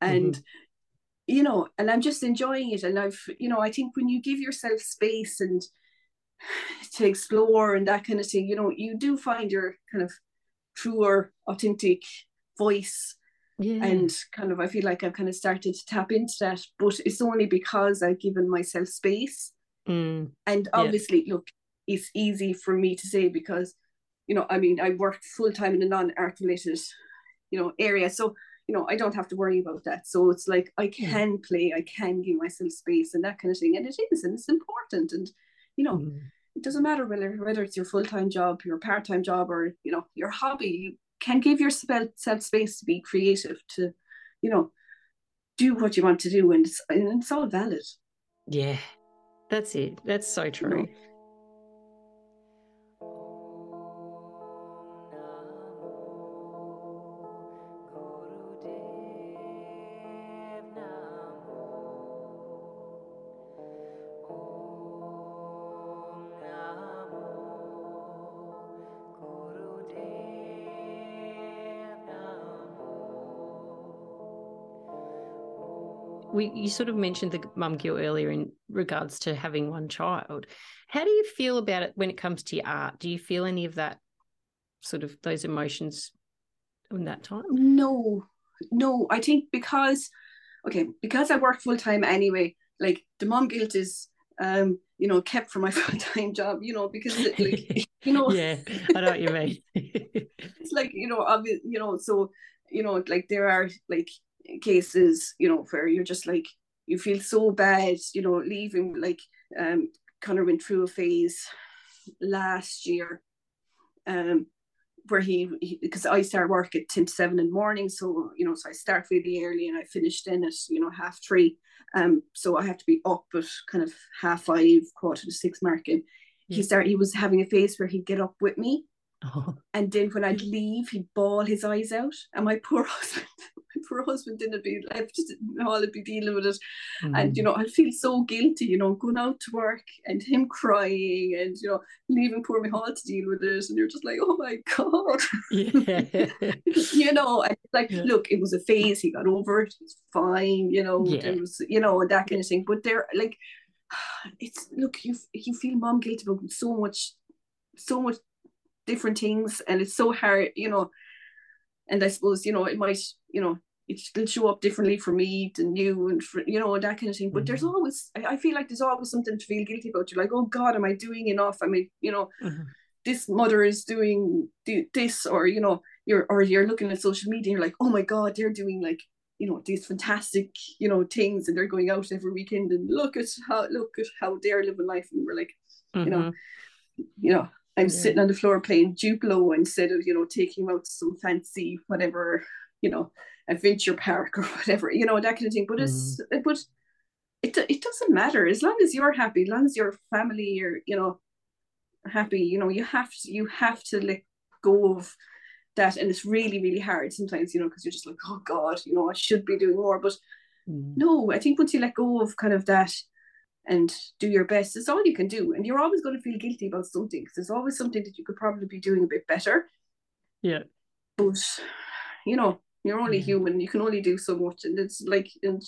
and mm-hmm. you know, and I'm just enjoying it. And I've, you know, I think when you give yourself space and to explore and that kind of thing, you know, you do find your kind of truer, authentic voice. Yeah. And kind of, I feel like I've kind of started to tap into that, but it's only because I've given myself space. Mm. And obviously, yeah. look, it's easy for me to say because, you know, I mean, I work full time in a non art related, you know, area. So, you know, I don't have to worry about that. So it's like I can play, I can give myself space and that kind of thing. And it is, and it's important. And, you know, mm. it doesn't matter whether whether it's your full time job, your part time job, or you know your hobby. You can give yourself space to be creative, to you know do what you want to do, and it's, and it's all valid. Yeah, that's it. That's so true. You know? We you sort of mentioned the mum guilt earlier in regards to having one child. How do you feel about it when it comes to your art? Do you feel any of that sort of those emotions in that time? No, no. I think because okay, because I work full time anyway, like the mom guilt is um, you know, kept for my full time job, you know, because it, like you know Yeah, I know what you mean. it's like, you know, obvious you know, so you know, like there are like cases, you know, where you're just like you feel so bad, you know, leaving. Like um, Connor went through a phase last year, um, where he because I start work at ten to seven in the morning, so you know, so I start really early and I finished in at you know half three. Um, so I have to be up at kind of half five, quarter to six marking. Yeah. He started. He was having a phase where he'd get up with me, Oh. And then when I'd leave, he'd bawl his eyes out. And my poor husband, my poor husband didn't be left to all be dealing with it. Mm. And you know, I feel so guilty, you know, going out to work and him crying and you know, leaving poor Michal to deal with it. And you're just like, oh my God. Yeah. you know, and like, yeah. look, it was a phase, he got over it, he's fine, you know, yeah. it was, you know, that kind of thing. But they're like it's look, you you feel mom guilty about so much so much different things and it's so hard you know and i suppose you know it might you know it will show up differently for me than you and for, you know that kind of thing but mm-hmm. there's always I, feel like there's always something to feel guilty about you're like oh god am i doing enough i mean you know mm-hmm. this mother is doing this or you know you're or you're looking at social media you're like oh my god they're doing like you know these fantastic you know things and they're going out every weekend and look at how look at how they're living life and we're like mm-hmm. you know you know I'm yeah. sitting on the floor playing Duplo instead of, you know, taking him out to some fancy whatever, you know, adventure park or whatever, you know, that kind of thing. But mm. it's mm-hmm. but it it doesn't matter as long as you're happy, as long as your family are, you know, happy, you know, you have to you have to let go of that. And it's really, really hard sometimes, you know, because you're just like, oh God, you know, I should be doing more. But mm. no, I think once you let go of kind of that and do your best. It's all you can do. And you're always going to feel guilty about something because there's always something that you could probably be doing a bit better. Yeah. But, you know, you're only human. You can only do so much. And it's like, and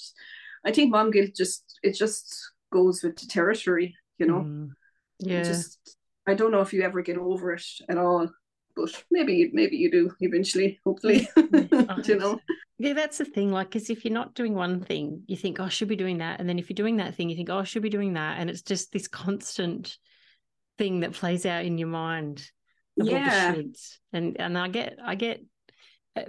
I think mom guilt just, it just goes with the territory, you know? Mm. Yeah. just, I don't know if you ever get over it at all but maybe maybe you do eventually hopefully you know yeah that's the thing like because if you're not doing one thing you think oh I should be doing that and then if you're doing that thing you think oh I should be doing that and it's just this constant thing that plays out in your mind yeah. and and I get I get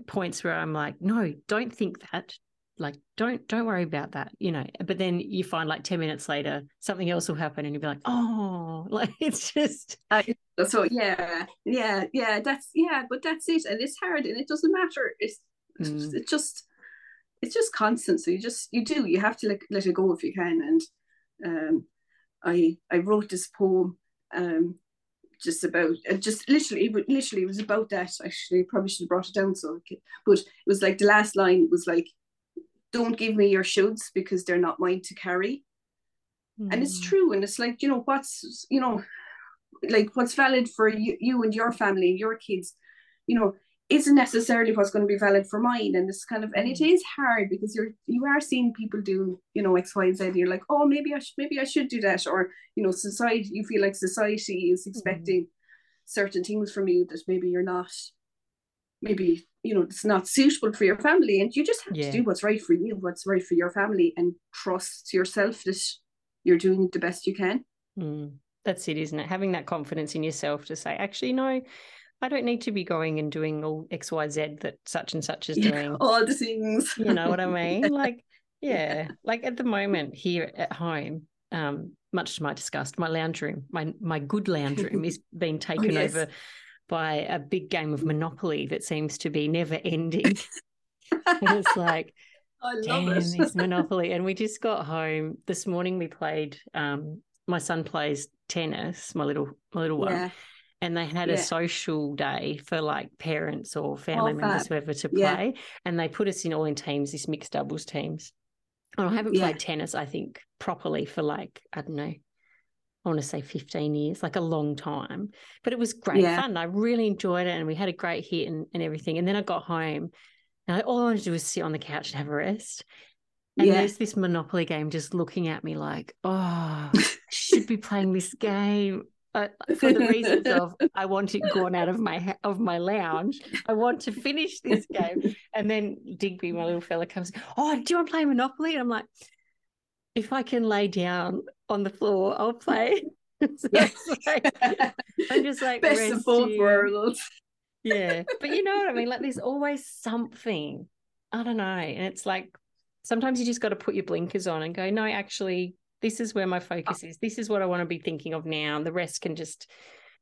points where I'm like no don't think that. Like don't don't worry about that you know? But then you find like 10 minutes later something else will happen and you'll be like oh like it's just uh, so yeah yeah yeah that's yeah but that's it and it's hard and it doesn't matter. It's mm. it just it's just constant so you just you do you have to let, let it go if you can and um i i wrote this poem um just about just literally literally it was about that actually probably should have brought it down so could, but it was like the last line was like don't give me your shoulds because they're not mine to carry mm. and it's mm. true and it's like you know what's you know like what's valid for you, you and your family and your kids you know isn't necessarily what's going to be valid for mine and it's kind of and it mm. hard because you're you are seeing people do you know x y and z and you're like oh maybe i should maybe i should do that or you know society you feel like society is mm. expecting mm. certain things from you that maybe you're not maybe you know it's not suitable for your family and you just have yeah. to do what's right for you what's right for your family and trust yourself that you're doing the best you can mm. that's it isn't it having that confidence in yourself to say actually no I don't need to be going and doing all X, Y, Z that such and such is doing. all the things. You know what I mean? Like, yeah, like at the moment here at home, um, much to my disgust, my lounge room, my my good lounge room is being oh, taken oh, yes. over by a big game of Monopoly that seems to be never ending. it's like, I love damn, it. this Monopoly. And we just got home this morning. We played. Um, my son plays tennis. My little my little one. Yeah and they had yeah. a social day for like parents or oh, family oh, members, whoever, to play. Yeah. And they put us in all in teams, this mixed doubles teams. And I haven't yeah. played tennis, I think, properly for like, I don't know, I want to say 15 years, like a long time. But it was great fun. I really enjoyed it and we had a great hit and, and everything. And then I got home and I, all I wanted to do was sit on the couch and have a rest. And yeah. there's this Monopoly game just looking at me like, oh, should be playing this game uh, for the reasons of I want it gone out of my of my lounge. I want to finish this game. And then Digby, my little fella, comes. Oh, do you want to play Monopoly? And I'm like, if I can lay down on the floor, I'll play. so like, I'm just like best worlds. Yeah, but you know what I mean. Like, there's always something. I don't know, and it's like sometimes you just got to put your blinkers on and go. No, actually, this is where my oh. focus is. This is what I want to be thinking of now. The rest can just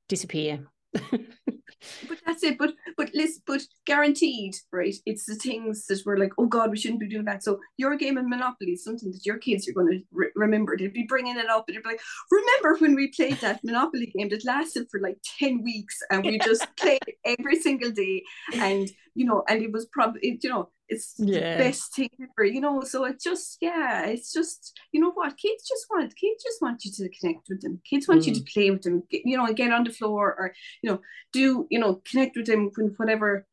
disappear. but that's it. But but listen, but guaranteed, right? It's the things that we're like, oh God, we shouldn't be doing that. So your game of Monopoly is something that your kids are going to re- remember. They'll be bringing it up, and they'll be like, remember when we played that Monopoly game that lasted for like ten weeks, and we just played it every single day, and you know, and it was probably you know it's yeah. the best thing ever, you know. So it just, yeah, it's just, you know what, kids just want, kids just want you to connect with them. Kids want mm. you to mm. play with them, you know, and get on the floor or, you know, do, you know, connect with them in whatever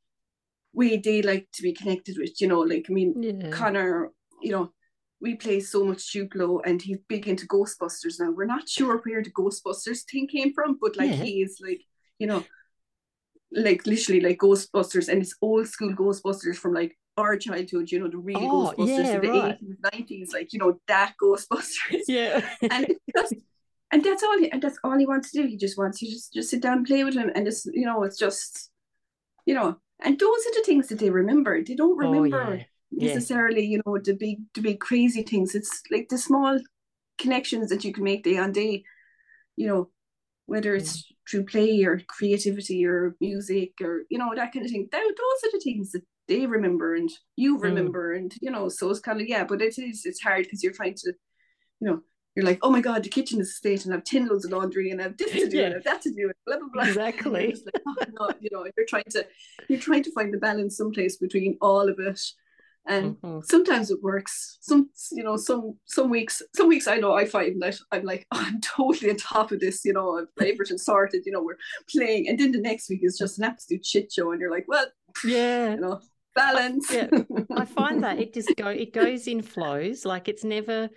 way they like to be connected with, you know, like, I mean, yeah. Connor, you know, we play so much Duplo and he's big into Ghostbusters now. We're not sure where the Ghostbusters thing came from, but like yeah. he is like, you know, like literally like Ghostbusters and it's old school Ghostbusters from like our childhood, you know, the really oh, Ghostbusters yeah, of the right. 80s, 90s, like, you know, that Ghostbusters. Yeah. and just, and that's all he and that's all he wants to do. He just wants you just just sit down and play with him. And just you know, it's just you know, and those are the things that they remember. They don't oh, remember oh, yeah. necessarily, yeah. you know, the big the big crazy things. It's like the small connections that you can make day on day, you know, whether it's mm. through play or creativity or music or you know that kind of thing. Those are the things that they remember and you remember mm. and you know so it's kind of yeah but it is it's hard because you're trying to you know you're like oh my god the kitchen is a state and I have 10 loads of laundry and I have this to do yeah. and I have that to do and blah blah blah. Exactly. like, oh, no, you know you're trying to you're trying to find the balance someplace between all of it. And mm-hmm. sometimes it works. Some you know some some weeks some weeks i know i find that i'm like oh, i'm totally on top of this you know i've everything sorted you know we're playing. And then the next week is just an absolute shit show and you're like well yeah. you know balance. yeah, I find that it just go it goes in flows. Like it's never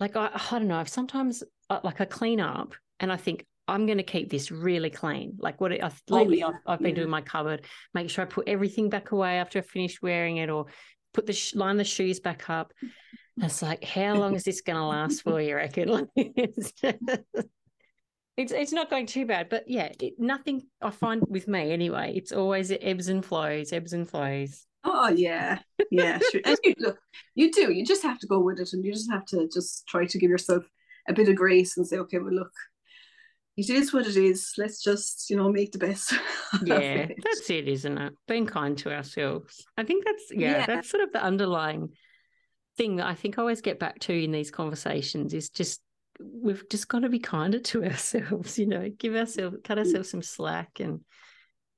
like I, I don't know. If sometimes uh, like I clean up and I think I'm going to keep this really clean. Like what I, oh, lately oh, yeah. I've, I've, been yeah. doing my cupboard, make sure I put everything back away after I finish wearing it, or put the line the shoes back up. And it's like, how long is this going to last for? You reckon? it's it's not going too bad, but yeah, it, nothing I find with me anyway. It's always ebbs and flows, ebbs and flows. Oh yeah, yeah, sure. And you, look, you do. You just have to go with it, and you just have to just try to give yourself a bit of grace and say, okay, well, look, it is what it is. Let's just, you know, make the best. yeah, it. that's it, isn't it? Being kind to ourselves. I think that's yeah, yeah, that's sort of the underlying thing that I think I always get back to in these conversations is just we've just got to be kinder to ourselves, you know, give ourselves, cut Mm. ourselves some slack and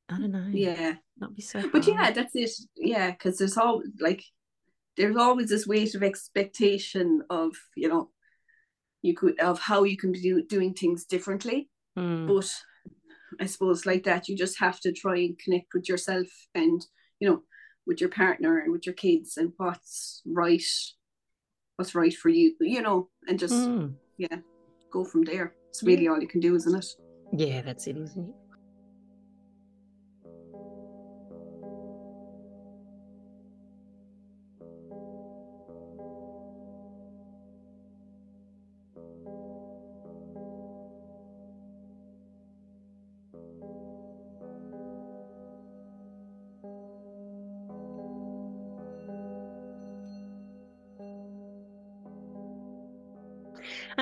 I don't know. Yeah. Not be so But yeah, that's it. Yeah, because there's all like there's always this weight of expectation of, you know, you could of how you can be do, doing things differently. Mm, But I suppose like that, you just have to try and connect with yourself and, you know, with your partner and with your kids and what's right, what's right for you, you know, and just mm. Yeah, go from there. It's really all you can do, isn't it? Yeah, that's it, isn't it?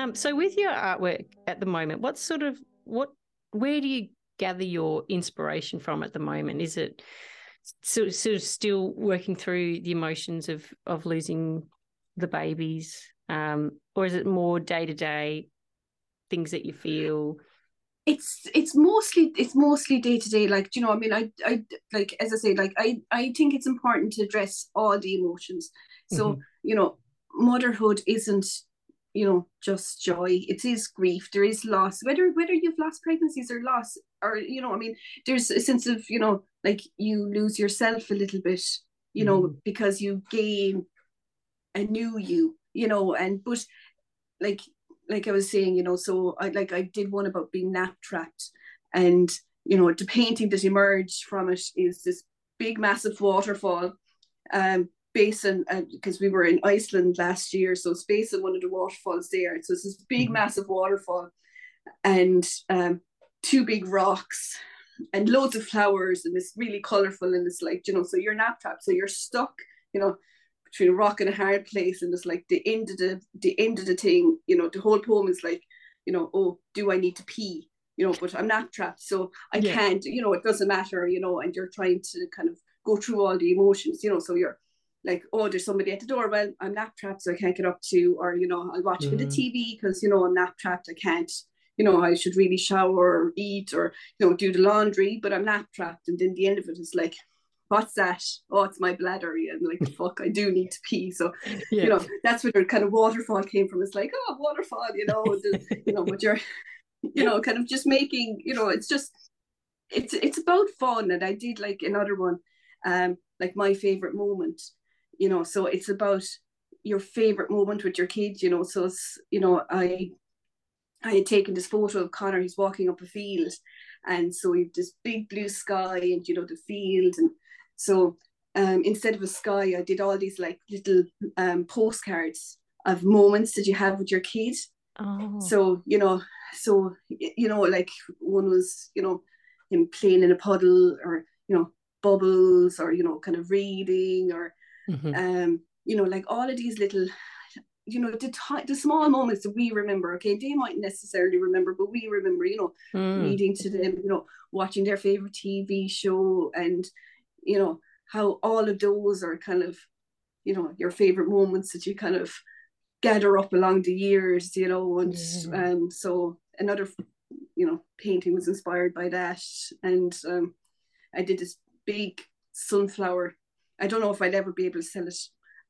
Um, so with your artwork at the moment, what sort of what where do you gather your inspiration from at the moment? Is it sort of, sort of still working through the emotions of of losing the babies, um, or is it more day to day things that you feel? it's it's mostly it's mostly day to day like you know i mean i i like as i say like i i think it's important to address all the emotions so Mhm. you know motherhood isn't you know just joy. It is grief. There is loss. Whether whether you've lost pregnancies or loss or you know i mean there's a sense of you know like you lose yourself a little bit you know Mhm. because you gain a new you you know and but like like I was saying, you know, so I like I did one about being nap trapped, and you know, the painting that emerged from it is this big, massive waterfall, um, basin because we were in Iceland last year, so it's based on one of the waterfalls there. So it's this big, Mhm. massive waterfall, and um, two big rocks, and loads of flowers, and it's really colorful, and it's like you know, so you're nap trapped, so you're stuck, you know, between a rock and a hard place and it's like the end of the the end of the thing you know the whole poem is like you know oh do i need to pee you know but i'm not trapped so i Yeah. can't you know it doesn't matter you know and you're trying to kind of go through all the emotions you know so you're like oh there's somebody at the door well i'm nap trapped so i can't get up to or you know i'll watch a bit of Mm. tv because you know i'm nap trapped i can't you know i should really shower or eat or you know do the laundry but i'm nap trapped and then the end of it is like what's that? Oh, it's my bladder. And like, fuck, I do need to pee. So, Yeah. you know, that's where the kind of waterfall came from. It's like, oh, waterfall, you know, the, you know, but you're, you know, kind of just making, you know, it's just, it's it's about fun. And I did like another one, um, like my favorite moment, you know, so it's about your favorite moment with your kids, you know. So it's, you know, I I had taken this photo of Connor, he's walking up a field. And so you've this big blue sky and, you know, the field. And so um, instead of a sky, I did all these like little um, postcards of moments that you have with your kid. oh. So, you know, so, you know, like one was, you know, him playing in a puddle or, you know, bubbles or, you know, kind of reading or, Mhm. um, you know, like all of these little, you know, the t- the small moments that we remember. Okay, they might necessarily remember, but we remember. You know, Mm. reading to them. You know, watching their favorite TV show, and you know how all of those are kind of, you know, your favorite moments that you kind of gather up along the years. You know, and Yeah. um, so another, you know, painting was inspired by that, and um, I did this big sunflower. I don't know if I'd ever be able to sell it.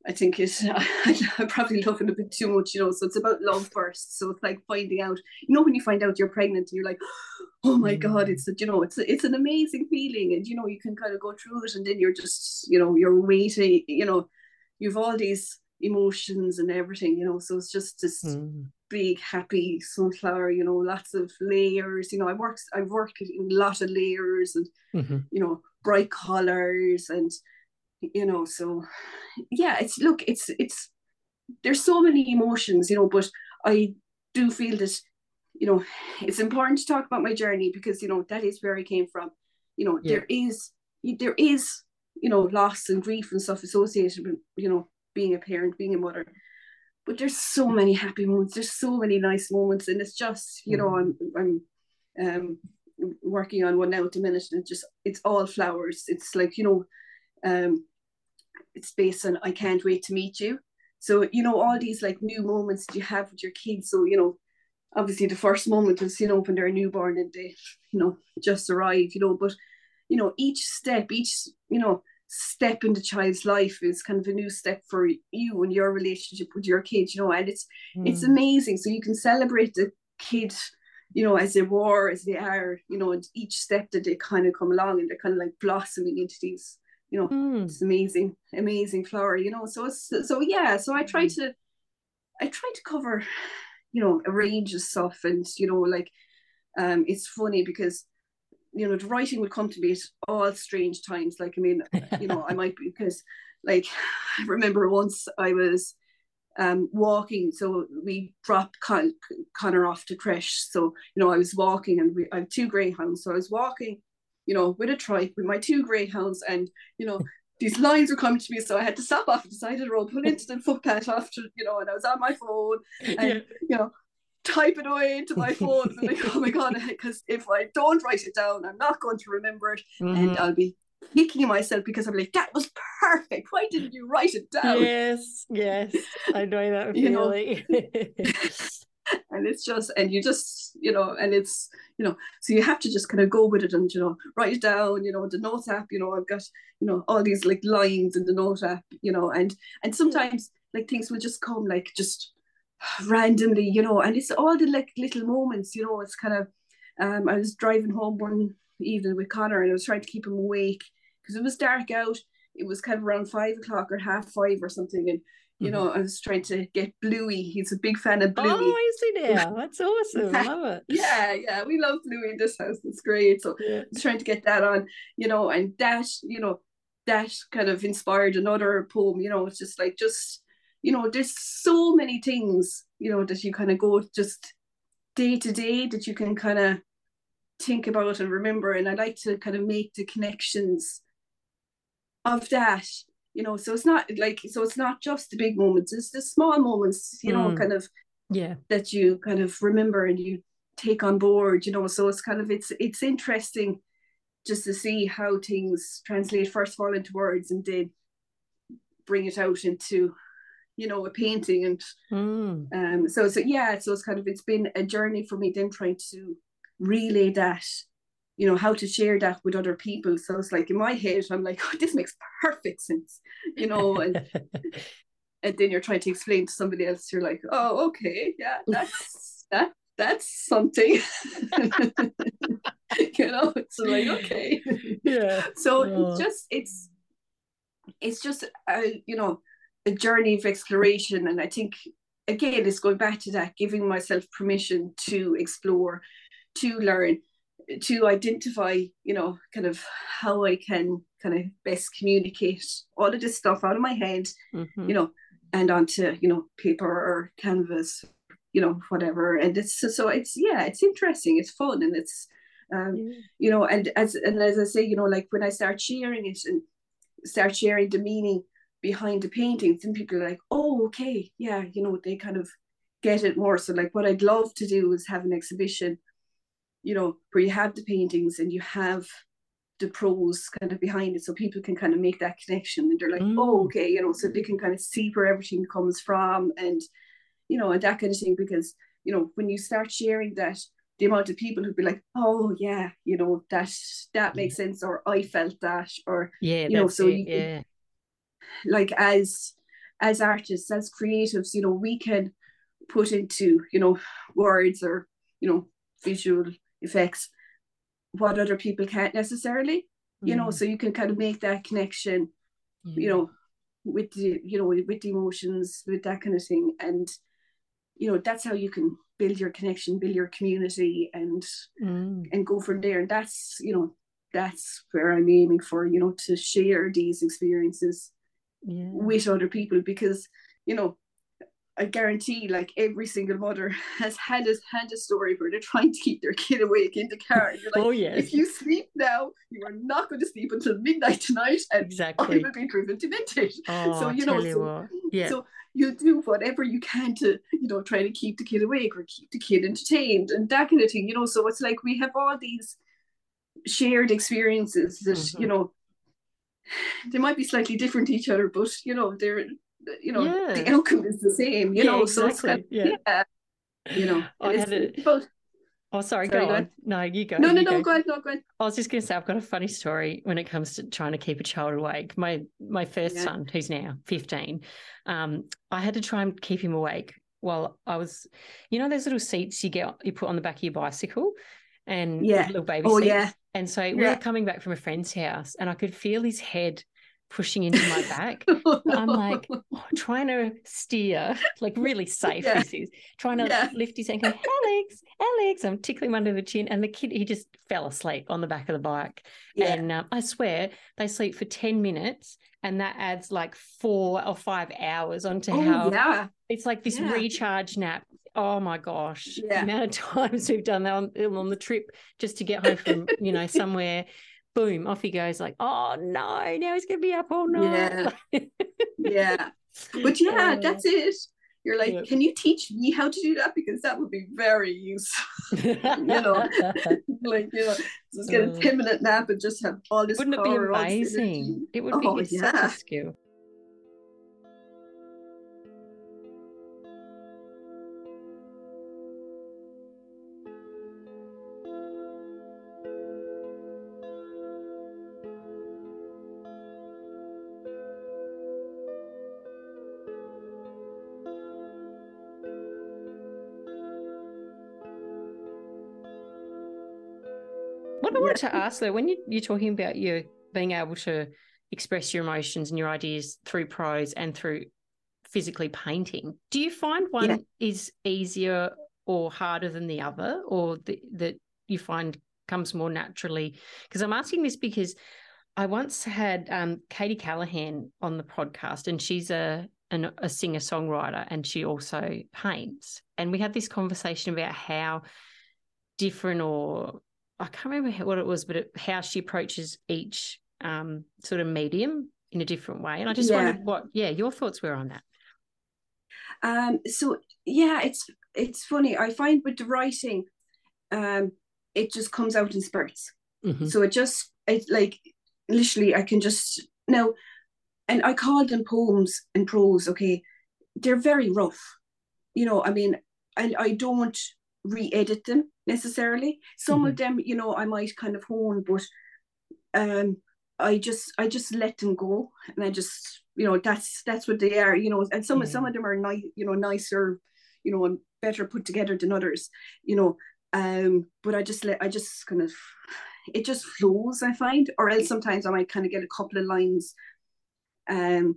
I think it. I probably love it a bit too much, you know. So it's about love first. So it's like finding out. You know, when you find out you're pregnant, and you're like, oh my god, Mm. it's a, you know, it's a, it's an amazing feeling, and you know, you can kind of go through it, and then you're just, you know, you're waiting. You know, you've all these emotions and everything, you know. So it's just this Mm. big happy sunflower, you know, lots of layers. You know, I worked I've worked in a lot of layers and Mhm. you know, bright colors and you know, so yeah, it's look, it's it's there's so many emotions, you know, but I do feel that, you know, it's important to talk about my journey because, you know, that is where I came from. You know, Yeah. there is there is, you know, loss and grief and stuff associated with, you know, being a parent, being a mother but there's so many happy moments there's so many nice moments and it's just you know i'm i'm um working on one now at the minute and just it's all flowers it's like you know um it's based on i can't wait to meet you so you know all these like new moments that you have with your kids so you know obviously the first moment is you know when they're newborn and they you know just arrive you know but you know each step each you know step in the child's life is kind of a new step for you and your relationship with your kids you know and it's mm. it's amazing so you can celebrate the kid you know as they were as they are you know and each step that they kind of come along and they're kind of like blossoming into these you know mm. it's amazing amazing flower you know so so yeah so i try mm. to i try to cover you know a range of stuff and you know like um it's funny because you know the writing would come to me at all strange times like i mean you know i might be because like i remember once i was um walking so we dropped Con- connor off to creche so you know i was walking and we, i have two greyhounds so i was walking you know with a trike with my two greyhounds and you know these lines were coming to me, so I had to stop off the side of the road, pull into the footpath after, you know, and I was on my phone and, yeah. you know, typing away into my phone. and like, oh my God, because if I don't write it down, I'm not going to remember it. Mm-hmm. And I'll be kicking myself because I'm like, that was perfect. Why didn't you write it down? Yes, yes. I know that feeling. and it's just and you just you know and it's you know so you have to just kind of go with it and you know write it down you know the note app you know i've got you know all these like lines in the note app you know and and sometimes like things will just come like just randomly you know and it's all the like little moments you know it's kind of um i was driving home one evening with connor and i was trying to keep him awake because it was dark out. It was kind of around five o'clock or half five or something and you mm-hmm. know, I was trying to get Bluey. He's a big fan of Bluey. Oh, is he there? That's awesome. love it. yeah, yeah. We love Bluey in this house. It's great. So yeah. I was trying to get that on, you know, and that, you know, that kind of inspired another poem, you know, it's just like just, you know, there's so many things, you know, that you kind of go just day to day that you can kind of think about and remember. And I like to kind of make the connections of that you know so it's not like so it's not just the big moments it's the small moments you know mm. kind of yeah that you kind of remember and you take on board you know so it's kind of it's it's interesting just to see how things translate first of all into words and then bring it out into you know a painting and mm. um so so yeah so it's kind of it's been a journey for me then trying to relay that you know how to share that with other people. So it's like in my head i'm like oh, this makes perfect sense you know and and then you're trying to explain to somebody else you're like oh okay yeah that's that that's something. You know it's like okay. Yeah. So it's oh. just it's it's just a you know a journey of exploration. And i think again it's going back to that giving myself permission to explore to learn to identify, you know, kind of how I can kind of best communicate all of this stuff out of my head, mm-hmm. you know, and onto, you know, paper or canvas, you know, whatever. And it's so it's yeah, it's interesting, it's fun, and it's um, yeah. you know, and as and as I say, you know, like when I start sharing it and start sharing the meaning behind the paintings, then people are like, oh, okay, yeah, you know, they kind of get it more. So like what I'd love to do is have an exhibition you know, where you have the paintings and you have the prose kind of behind it so people can kind of make that connection and they're like, mm. oh, okay, you know, so they can kind of see where everything comes from and, you know, and that kind of thing. Because, you know, when you start sharing that, the amount of people who'd be like, oh yeah, you know, that that makes sense, or I felt that, or yeah, you know, so it, you yeah. like as as artists, as creatives, you know, we can put into, you know, words or, you know, visual effects what other people can't necessarily mm. you know mm. so you can kind of make that connection yeah. you know with the you know with the emotions with that kind of thing and you know that's how you can build your connection build your community and mm. and go from there and that's you know that's where i'm aiming for you know to share these experiences yeah. with other people because you know I guarantee like every single mother has had a had a story where they're trying to keep their kid awake in the car. You're like, oh yes. If you sleep now, you are not going to sleep until midnight tonight, and exactly. I will be driven to vintage. Oh, so you know, you so, yeah. so you do whatever you can to you know try to keep the kid awake or keep the kid entertained and that kind of thing. You know, so it's like we have all these shared experiences that mm-hmm. you know they might be slightly different to each other, but you know they're you know yeah. the outcome is the same you yeah, know exactly. so it's kind of, yeah. yeah you know. I had a- but- Oh, sorry, Sorry, go go on. ahead. No, you go. no, no, no, go. go ahead, no, go ahead. I was just going to say I've got a funny story when it comes to trying to keep a child awake. My my first Yeah. son, who's now fifteen, um, I had to try and keep him awake while I was, you know, those little seats you get you put on the back of your bicycle, and Yeah. little baby Oh seats. yeah, And so we Yeah. were coming back from a friend's house, and I could feel his head pushing into my back. I'm like oh, trying to steer, like really safe. Yeah. This is trying to Yeah. lift his hand, going, Alex, Alex. I'm tickling him under the chin, and the kid he just fell asleep on the back of the bike. yeah, And um, I swear they sleep for ten minutes, and that adds like four or five hours onto oh how yeah, it's like this recharge nap. Oh my gosh! The amount of times we've done that on, on the trip just to get home from you know somewhere. Boom! Off he goes. Like, oh no! Now he's gonna be up all night. yeah. yeah. But yeah, that's it. You're like, can you teach me how to do that? Because that would be very useful. You know, like, you know, just get a Uh. 10 minute nap and just have all this Wouldn't it be power, all this energy. amazing? It would Oh, be such yeah. a skill. To ask though, when you, you're talking about you being able to express your emotions and your ideas through prose and through physically painting, do you find one Yeah. is easier or harder than the other, or the, that you find comes more naturally? Because I'm asking this because I once had um, Katie Callahan on the podcast, and she's a an, a singer songwriter, and she also paints. And we had this conversation about how different or I can't remember what it was, but it, how she approaches each um, sort of medium in a different way. And I just Yeah. wondered what, yeah, your thoughts were on that. Um, so yeah, it's it's funny. I find with the writing, um, it just comes out in spurts. Mhm. So it just it's like literally I can just now and I call them poems and prose, okay. They're very rough. You know, I mean, I I don't re-edit them necessarily. Some of them, you know, I might kind of hone, but um I just I just let them go and I just you know that's that's what they are, you know, and some Yeah. some of them are nice, you know, nicer, you know, and better put together than others, you know. Um, but I just let I just kind of it just flows, I find, or else sometimes I might kind of get a couple of lines, um,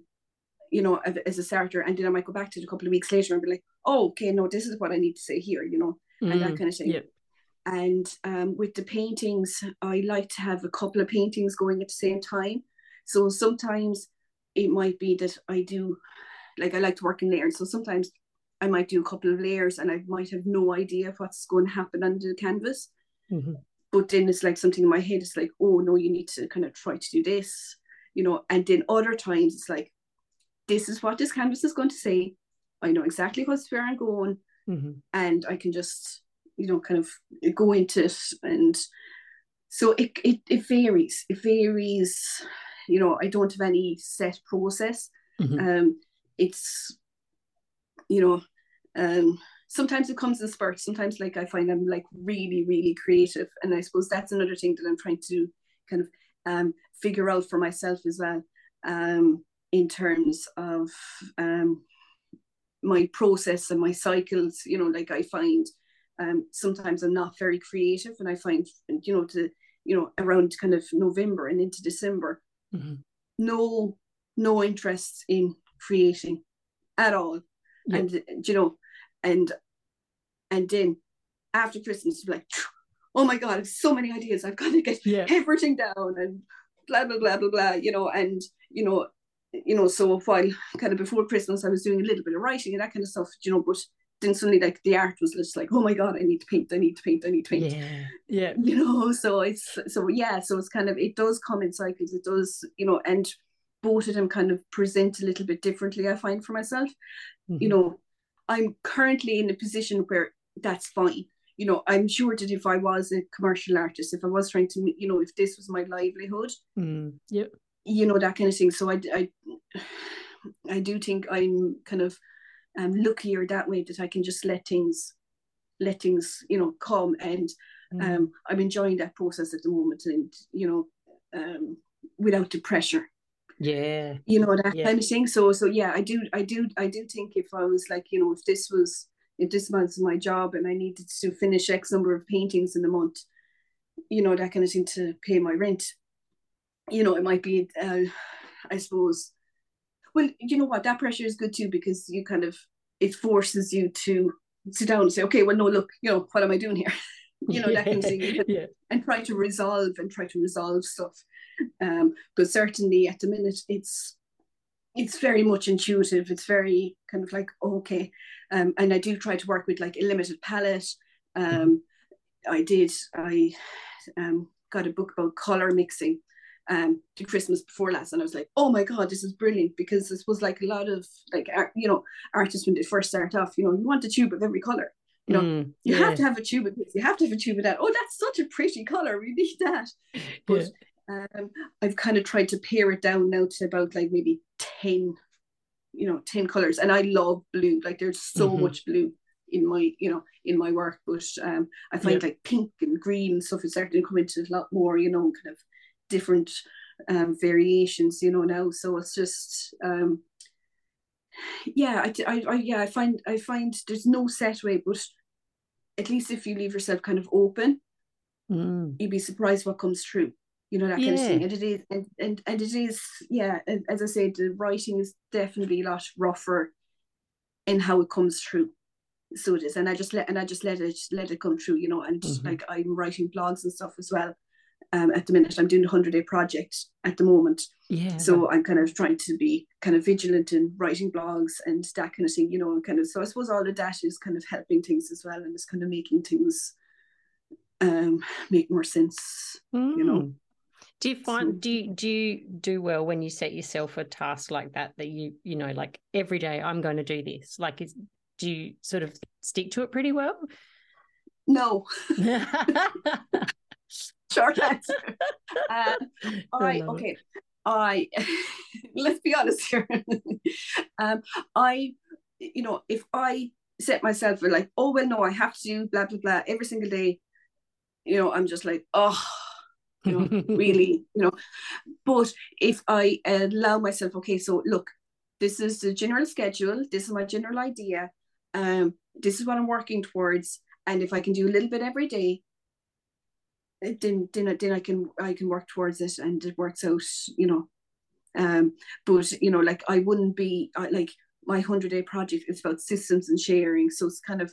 you know, as- as a starter, and then I might go back to it a couple of weeks later and be like, oh, okay, no, this is what I need to say here, you know, and that Mm, kind of thing. And um, with the paintings, I like to have a couple of paintings going at the same time. So sometimes it might be that I do, like I like to work in layers. So sometimes I might do a couple of layers and I might have no idea what's going to happen under the canvas. Mhm. But then it's like something in my head, it's like, oh no, you need to kind of try to do this, you know. And then other times it's like, this is what this canvas is going to say. I know exactly what's where I'm going Mhm. and I can just you know kind of go into it and so it it, it varies it varies you know I don't have any set process Mhm. um it's you know um sometimes it comes in spurts sometimes like I find I'm like really really creative and I suppose that's another thing that I'm trying to kind of um figure out for myself as well um in terms of um my process and my cycles you know like i find um sometimes i'm not very creative and i find you know to you know around kind of november and into december Mhm. no no interest in creating at all Yeah. and you know and and then after christmas like oh my god I have so many ideas i've got to get Yeah. everything down and blah blah blah blah blah you know and you know you know so while kind of before christmas i was doing a little bit of writing and that kind of stuff you know but then suddenly like the art was just like oh my god i need to paint i need to paint i need to paint Yeah. Yeah. you know so it's so yeah so it's kind of it does come in cycles it does you know and both of them kind of present a little bit differently i find for myself you Mhm. know i'm currently in a position where that's fine you know i'm sure that if i was a commercial artist if i was trying to you know if this was my livelihood Mm. Yep. You know that kind of thing so i i, I do think i'm kind of um luckier that way that i can just let things let things you know come and Mm. um i'm enjoying that process at the moment and you know um without the pressure yeah. you know that Yeah. kind of thing so so yeah i do i do i do think if i was like you know if this was if this was my job and i needed to finish x number of paintings in a month you know that kind of thing to pay my rent you know it might be uh i suppose well you know what that pressure is good too because you kind of it forces you to sit down and say okay well no look you know what am i doing here you know that kind of thing yeah. and try to resolve and try to resolve stuff. Um, but certainly at the minute it's it's very much intuitive. It's very kind of like okay, um, and I do try to work with like a limited palette. Um, I did. I um, got a book about color mixing um to Christmas before last, and I was like, oh my god, this is brilliant because this was like a lot of like art, you know artists when they first start off. You know, you want a tube of every color. You know, Mm, You yeah. have to have a tube of this. You have to have a tube of that. Oh, that's such a pretty color. We need that. But um, I've kind of tried to pare it down now to about like maybe 10, you know, 10 colors. And I love blue. Like there's so Mhm. much blue in my, you know, in my work. But um, I find like pink and green and stuff is starting to come into a lot more, you know, kind of different um, variations, you know, now. So it's just, um, yeah, I, I, I, yeah, I find, I find there's no set way, but at least if you leave yourself kind of open, Mm, you'd be surprised what comes through you know that kind of thing. And it is and, and and it is yeah as i said the writing is definitely a lot rougher in how it comes through. So it is and i just let and i just let it let it come through you know and Mhm. like i'm writing blogs and stuff as well um at the minute i'm doing the 100 day project at the moment yeah. so i'm kind of trying to be kind of vigilant in writing blogs and that kind of thing you know and kind of so i suppose all of that is kind of helping things as well and it's kind of making things um make more sense you know. Mm. Do you So- find do you do you do well when you set yourself a task like that that you you know like every day I'm going to do this like is do you sort of stick to it pretty well? no short answer. Uh, I right, love it. okay. I let's be honest here. um, I, you know, if I set myself for like, oh well, no, I have to do blah blah blah every single day. You know, I'm just like, oh, you know, really, you know. But if I allow myself, okay, so look, this is the general schedule. This is my general idea. Um, this is what I'm working towards, and if I can do a little bit every day, then then I- then I can I can work towards it, and it works out, you know. Um, but you know, like I wouldn't be I, like my hundred day project is about systems and sharing, so it's kind of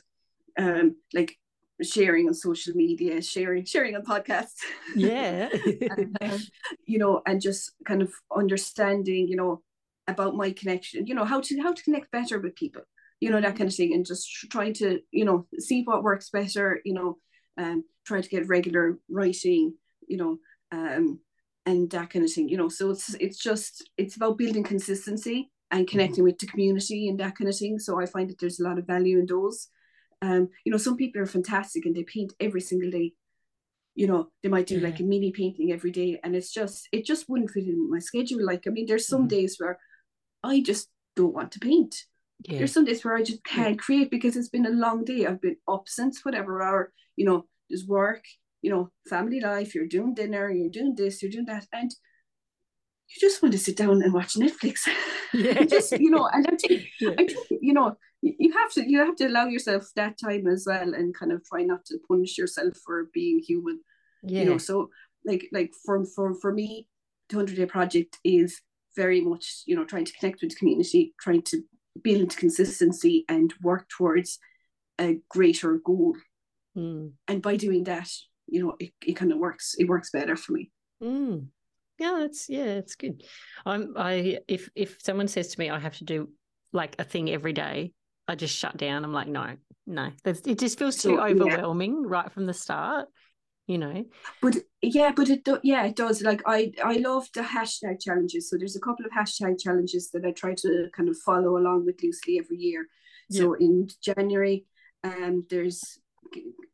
um like sharing on social media, sharing sharing on podcasts. yeah. and, um, you know, and just kind of understanding, you know, about my connection, you know, how to how to connect better with people, you know, that kind of thing, and just trying to, you know, see what works better, you know, um, trying to get regular writing, you know, um, and that kind of thing, you know. So it's it's just it's about building consistency and connecting with the community and that kind of thing. So I find that there's a lot of value in those. Um, you know, some people are fantastic and they paint every single day you know they might do like a mini painting every day and it's just it just wouldn't fit in my schedule like i mean there's some Mhm. days where i just don't want to paint yeah. there's some days where i just can't create because it's been a long day i've been up since whatever hour you know there's work you know family life you're doing dinner you're doing this you're doing that and you just want to sit down and watch netflix Yeah. just you know and i think Yeah. I think you know you have to you have to allow yourself that time as well and kind of try not to punish yourself for being human yeah. you know so like like for for for me the 100 day project is very much you know trying to connect with the community trying to build consistency and work towards a greater goal Mm. and by doing that you know it, it kind of works it works better for me Mm. Yeah, it's yeah, it's good. I'm I if if someone says to me I have to do like a thing every day, I just shut down. I'm like, no, no. That's, it just feels too So, yeah. overwhelming right from the start. You know. but yeah but it do, yeah it does like i i love the hashtag challenges so there's a couple of hashtag challenges that i try to kind of follow along with loosely every year so in january um there's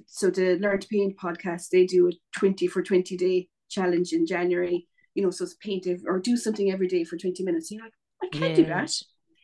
so the learn to paint podcast they do a 20 for 20 day challenge in january you know so it's paint or do something every day for 20 minutes you're like i can't do that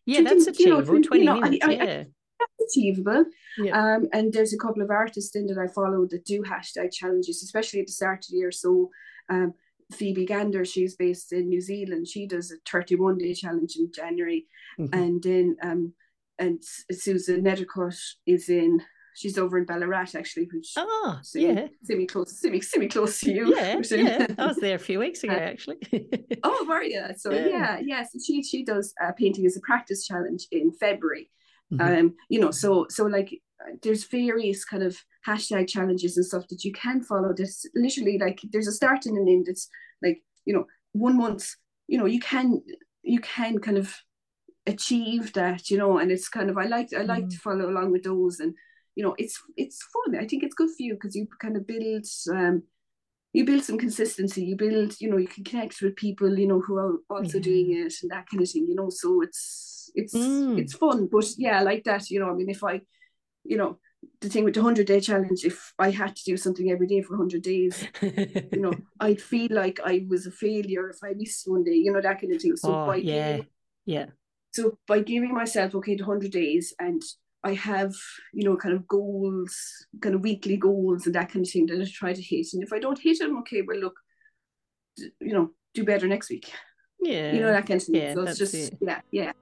Yeah, 20 that's you know, achievable. 20 20 you know, I- minutes. I- I- yeah. that's achievable. Yeah. Um, and there's a couple of artists in that I follow that do hashtag challenges, especially at the start of the year. So um, Phoebe Gander, she's based in New Zealand. She does a 31 day challenge in January. Mm-hmm. And then um, and Susan Nethercote is in she's over in Ballarat actually, which oh semi, yeah, semi close, semi semi close to you. Yeah, yeah. I was there a few weeks ago actually. oh, were you? So yeah, yeah, yeah. So she she does uh, painting as a practice challenge in February. Mm-hmm. Um, you know, so so like there's various kind of hashtag challenges and stuff that you can follow. This literally like there's a start and an end. It's like you know one month. You know you can you can kind of achieve that. You know, and it's kind of I like I like mm. to follow along with those and you know it's it's fun. I think it's good for you because you kind of build um you build some consistency. You build you know you can connect with people you know who are also yeah. doing it and that kind of thing you know so it's it's mm. it's fun. But yeah like that you know i mean if i you know the thing with the 100 day challenge if i had to do something every day for 100 days you know i'd feel like i was a failure if i missed one day you know that kind of thing. So oh, by yeah. giving, yeah. so by giving myself okay the 100 days and I have, you know, kind of goals, kind of weekly goals and that kind of thing that I try to hit. And if I don't hit them, okay, well, look, you know, do better next week. Yeah. You know, that kind of thing. Yeah, so it's just, it. yeah, yeah.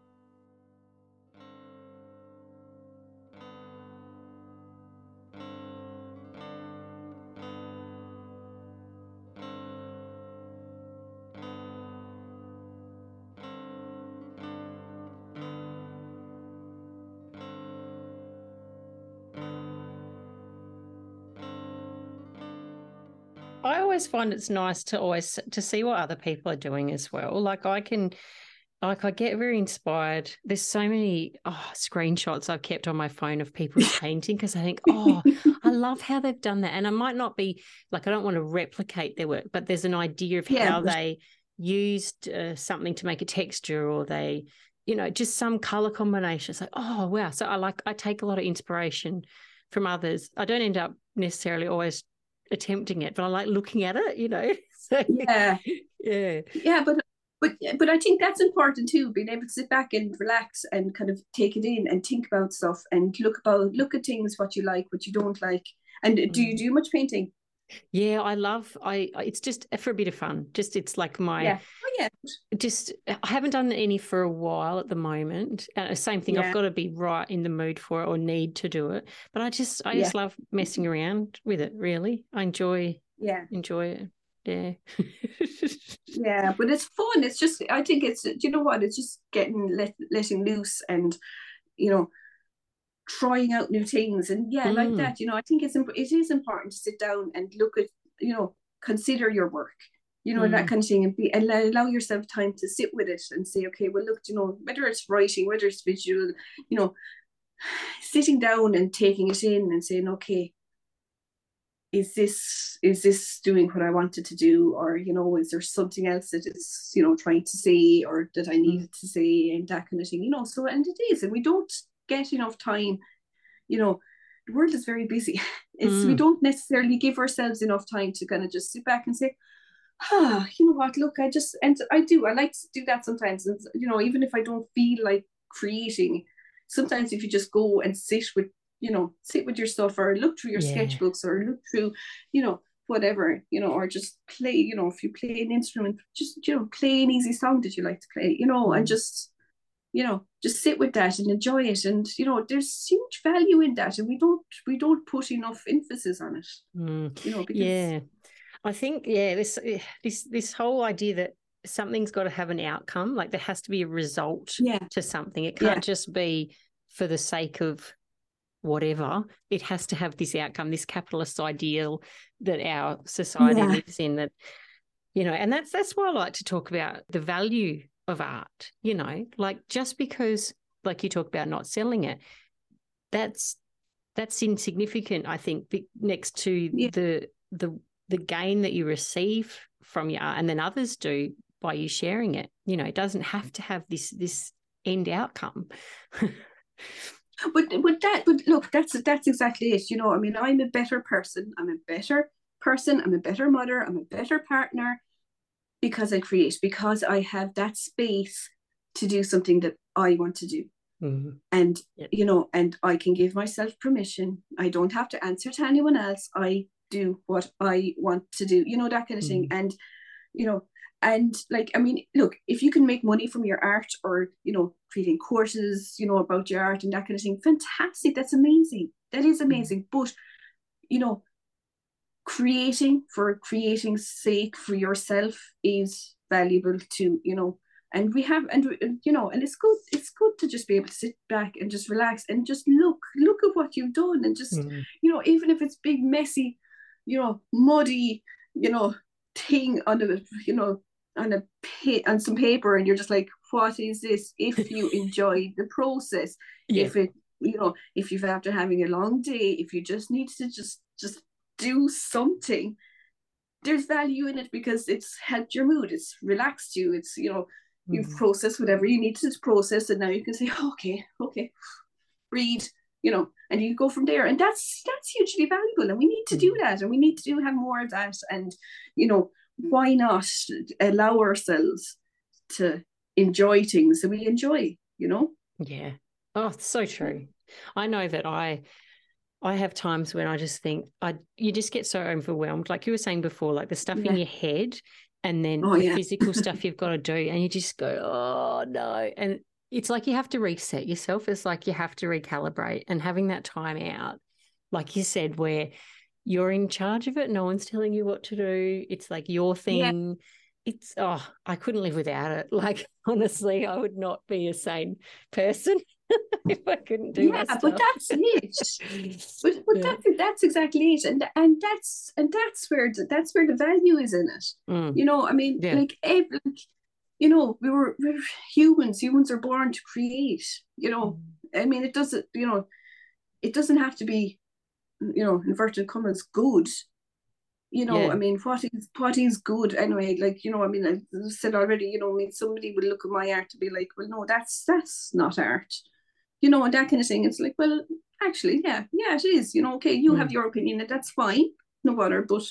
Always find it's nice to always to see what other people are doing as well. Like I can like I get very inspired. There's so many oh, screenshots I've kept on my phone of people painting because I think, oh, I love how they've done that. And I might not be like I don't want to replicate their work, but there's an idea of yeah. how they used uh, something to make a texture or they, you know, just some color combination. It's like, oh wow. So I like I take a lot of inspiration from others. I don't end up necessarily always attempting it, but I like looking at it, you know. So, yeah. Yeah. Yeah, but but but I think that's important too, being able to sit back and relax and kind of take it in and think about stuff and look about look at things what you like, what you don't like. And do you mm. do much painting? Yeah, I love. I it's just for a bit of fun. Just it's like my. Yeah. Oh yeah. Just I haven't done any for a while at the moment. Uh, same thing. Yeah. I've got to be right in the mood for it or need to do it. But I just I yeah. just love messing around with it. Really, I enjoy. Yeah. Enjoy it. Yeah. yeah, but it's fun. It's just I think it's you know what it's just getting let, letting loose and you know trying out new things and yeah mm. like that you know i think it's it is important to sit down and look at you know consider your work you know mm. that kind of thing and be and allow yourself time to sit with it and say okay well look you know whether it's writing whether it's visual you know sitting down and taking it in and saying okay is this is this doing what I wanted to do or you know is there something else that is you know trying to say or that I needed mm. to say and that kind of thing you know so and it is and we don't get enough time you know the world is very busy it's mm. we don't necessarily give ourselves enough time to kind of just sit back and say ah you know what look i just and i do i like to do that sometimes and you know even if i don't feel like creating sometimes if you just go and sit with you know sit with your stuff or look through your yeah. sketchbooks or look through you know whatever you know or just play you know if you play an instrument just you know play an easy song that you like to play you know and mm. just you know just sit with that and enjoy it and you know there's huge value in that and we don't we don't put enough emphasis on it mm. you know because... yeah i think yeah this eh, this this whole idea that something's got to have an outcome like there has to be a result yeah. to something it can't yeah. just be for the sake of whatever it has to have this outcome this capitalist ideal that our society yeah. lives in that you know and that's that's why i like to talk about the value of art, you know, like just because like you talk about not selling it, that's that's insignificant, I think, next to yeah. the the the gain that you receive from your art and then others do by you sharing it. You know, it doesn't have to have this this end outcome. but but that but look, that's that's exactly it. You know, I mean, I'm a better person. I'm a better person. I'm a better mother. I'm a better partner because I create, because I have that space to do something that I want to do. Mhm. and Yep. you know and i can give myself permission. I don't have to answer to anyone else. I do what i want to do you know that kind of thing. And you know and like i mean look if you can make money from your art or you know creating courses you know about your art and that kind of thing fantastic. That's amazing. That is amazing. But you know creating for creating sake for yourself is valuable to you know and we have and you know and it's good it's good to just be able to sit back and just relax and just look look at what you've done and just Mhm. you know even if it's big messy you know muddy you know thing on a you know on a pa- on some paper and you're just like what is this if you enjoy the process Yeah. if it you know if you've after having a long day if you just need to just just do something there's value in it because it's helped your mood it's relaxed you it's you know you've Mhm. processed whatever you need to process and now you can say okay okay breathe you know and you go from there and that's that's hugely valuable and we need to do that and we need to do have more of that and you know why not allow ourselves to enjoy things that we enjoy you know Yeah. Oh, so true. I know that I I have times when I just think I you just get so overwhelmed. Like you were saying before, like the stuff in your head and then Oh, the yeah. physical stuff you've got to do and you just go, Oh no. And it's like you have to reset yourself. It's like you have to recalibrate and having that time out, like you said, where you're in charge of it. No one's telling you what to do. It's like your Yeah. thing. It's oh, I couldn't live without it. Like honestly, I would not be a sane person if I couldn't do yeah but that's it. But, but Yeah. that's that's exactly it and and that's and that's where the, that's where the value is in it. Mm, you know i mean Yeah. like every you know we were we're humans humans are born to create you know. Mm, i mean it doesn't you know it doesn't have to be you know inverted commas good. You know Yeah. i mean what is what is good anyway? Like you know i mean i said already you know i mean somebody would look at my art to be like well no that's that's not art you know and that kind of thing it's like well actually yeah yeah it is you know okay you have Mm. your opinion and that's fine no bother but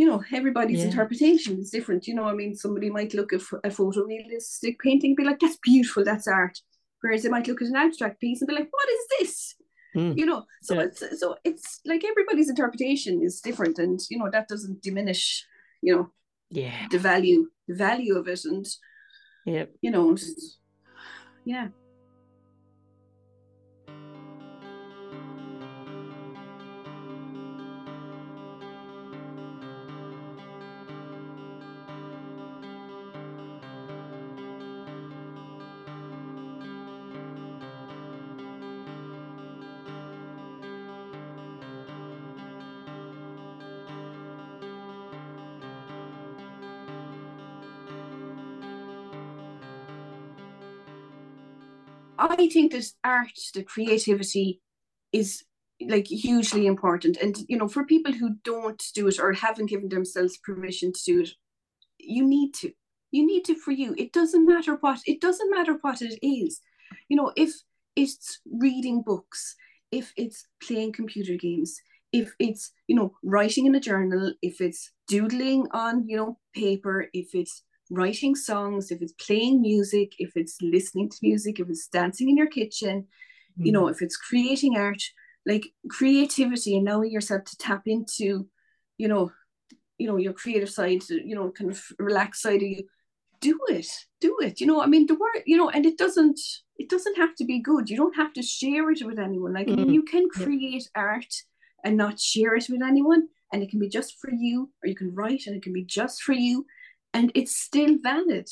you know everybody's Yeah. interpretation is different you know i mean somebody might look at a photorealistic painting and be like that's beautiful that's art whereas they might look at an abstract piece and be like what is this Mm. you know so Yeah. it's so it's like everybody's interpretation is different and you know that doesn't diminish you know Yeah. the value the value of it and yeah, you know yeah I think that art, the creativity is like hugely important. And you know, for people who don't do it or haven't given themselves permission to do it, you need to. You need to for you. It doesn't matter what it doesn't matter what it is. You know, if it's reading books, if it's playing computer games, if it's, you know, writing in a journal, if it's doodling on, you know, paper, if it's writing songs, if it's playing music, if it's listening to music, if it's dancing in your kitchen, you know, if it's creating art, like creativity and knowing yourself to tap into, you know, you know, your creative side, you know, kind of relaxed side of you, do it, do it. You know, I mean the word, you know, and it doesn't it doesn't have to be good. You don't have to share it with anyone. Like I mean, Mm. you can create art and not share it with anyone. And it can be just for you, or you can write and it can be just for you, and it's still valid.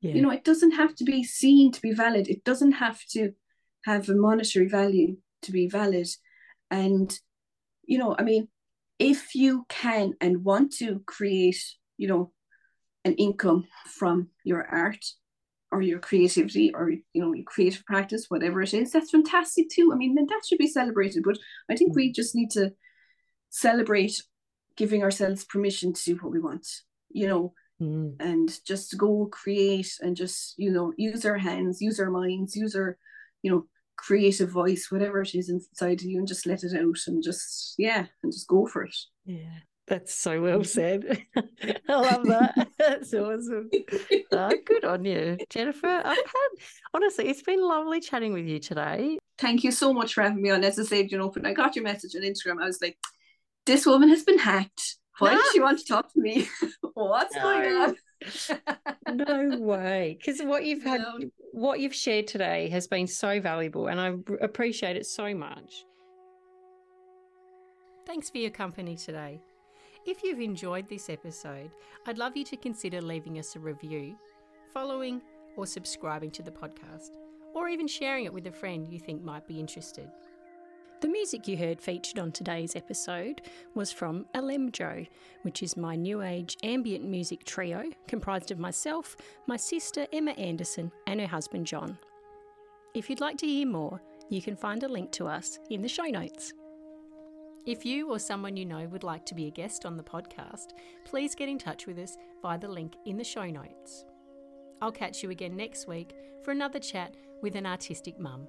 Yeah. you know it doesn't have to be seen to be valid. It doesn't have to have a monetary value to be valid. And you know i mean if you can and want to create you know an income from your art or your creativity or you know your creative practice whatever it is that's fantastic too. I mean then that should be celebrated. But i think we mm. just need to celebrate giving ourselves permission to do what we want you know Mm. and just go create and just you know use our hands use our minds use our you know creative voice whatever it is inside of you and just let it out and just yeah and just go for it Yeah. That's so well said. I love that. That's awesome. Oh, good on you, Jennifer. I've had honestly, it's been lovely chatting with you today. Thank you so much for having me on. As I said, you know, when I got your message on Instagram, I was like, this woman has been hacked. Why no. does she want to talk to me? What's no. going on? no way. Because what you've had, no. what you've shared today has been so valuable, and I appreciate it so much. Thanks for your company today. If you've enjoyed this episode, I'd love you to consider leaving us a review, following or subscribing to the podcast, or even sharing it with a friend you think might be interested. The music you heard featured on today's episode was from Alemjo, which is my new age ambient music trio comprised of myself, my sister Emma Anderson, and her husband John. If you'd like to hear more, you can find a link to us in the show notes. If you or someone you know would like to be a guest on the podcast, please get in touch with us via the link in the show notes. I'll catch you again next week for another chat with an artistic mum.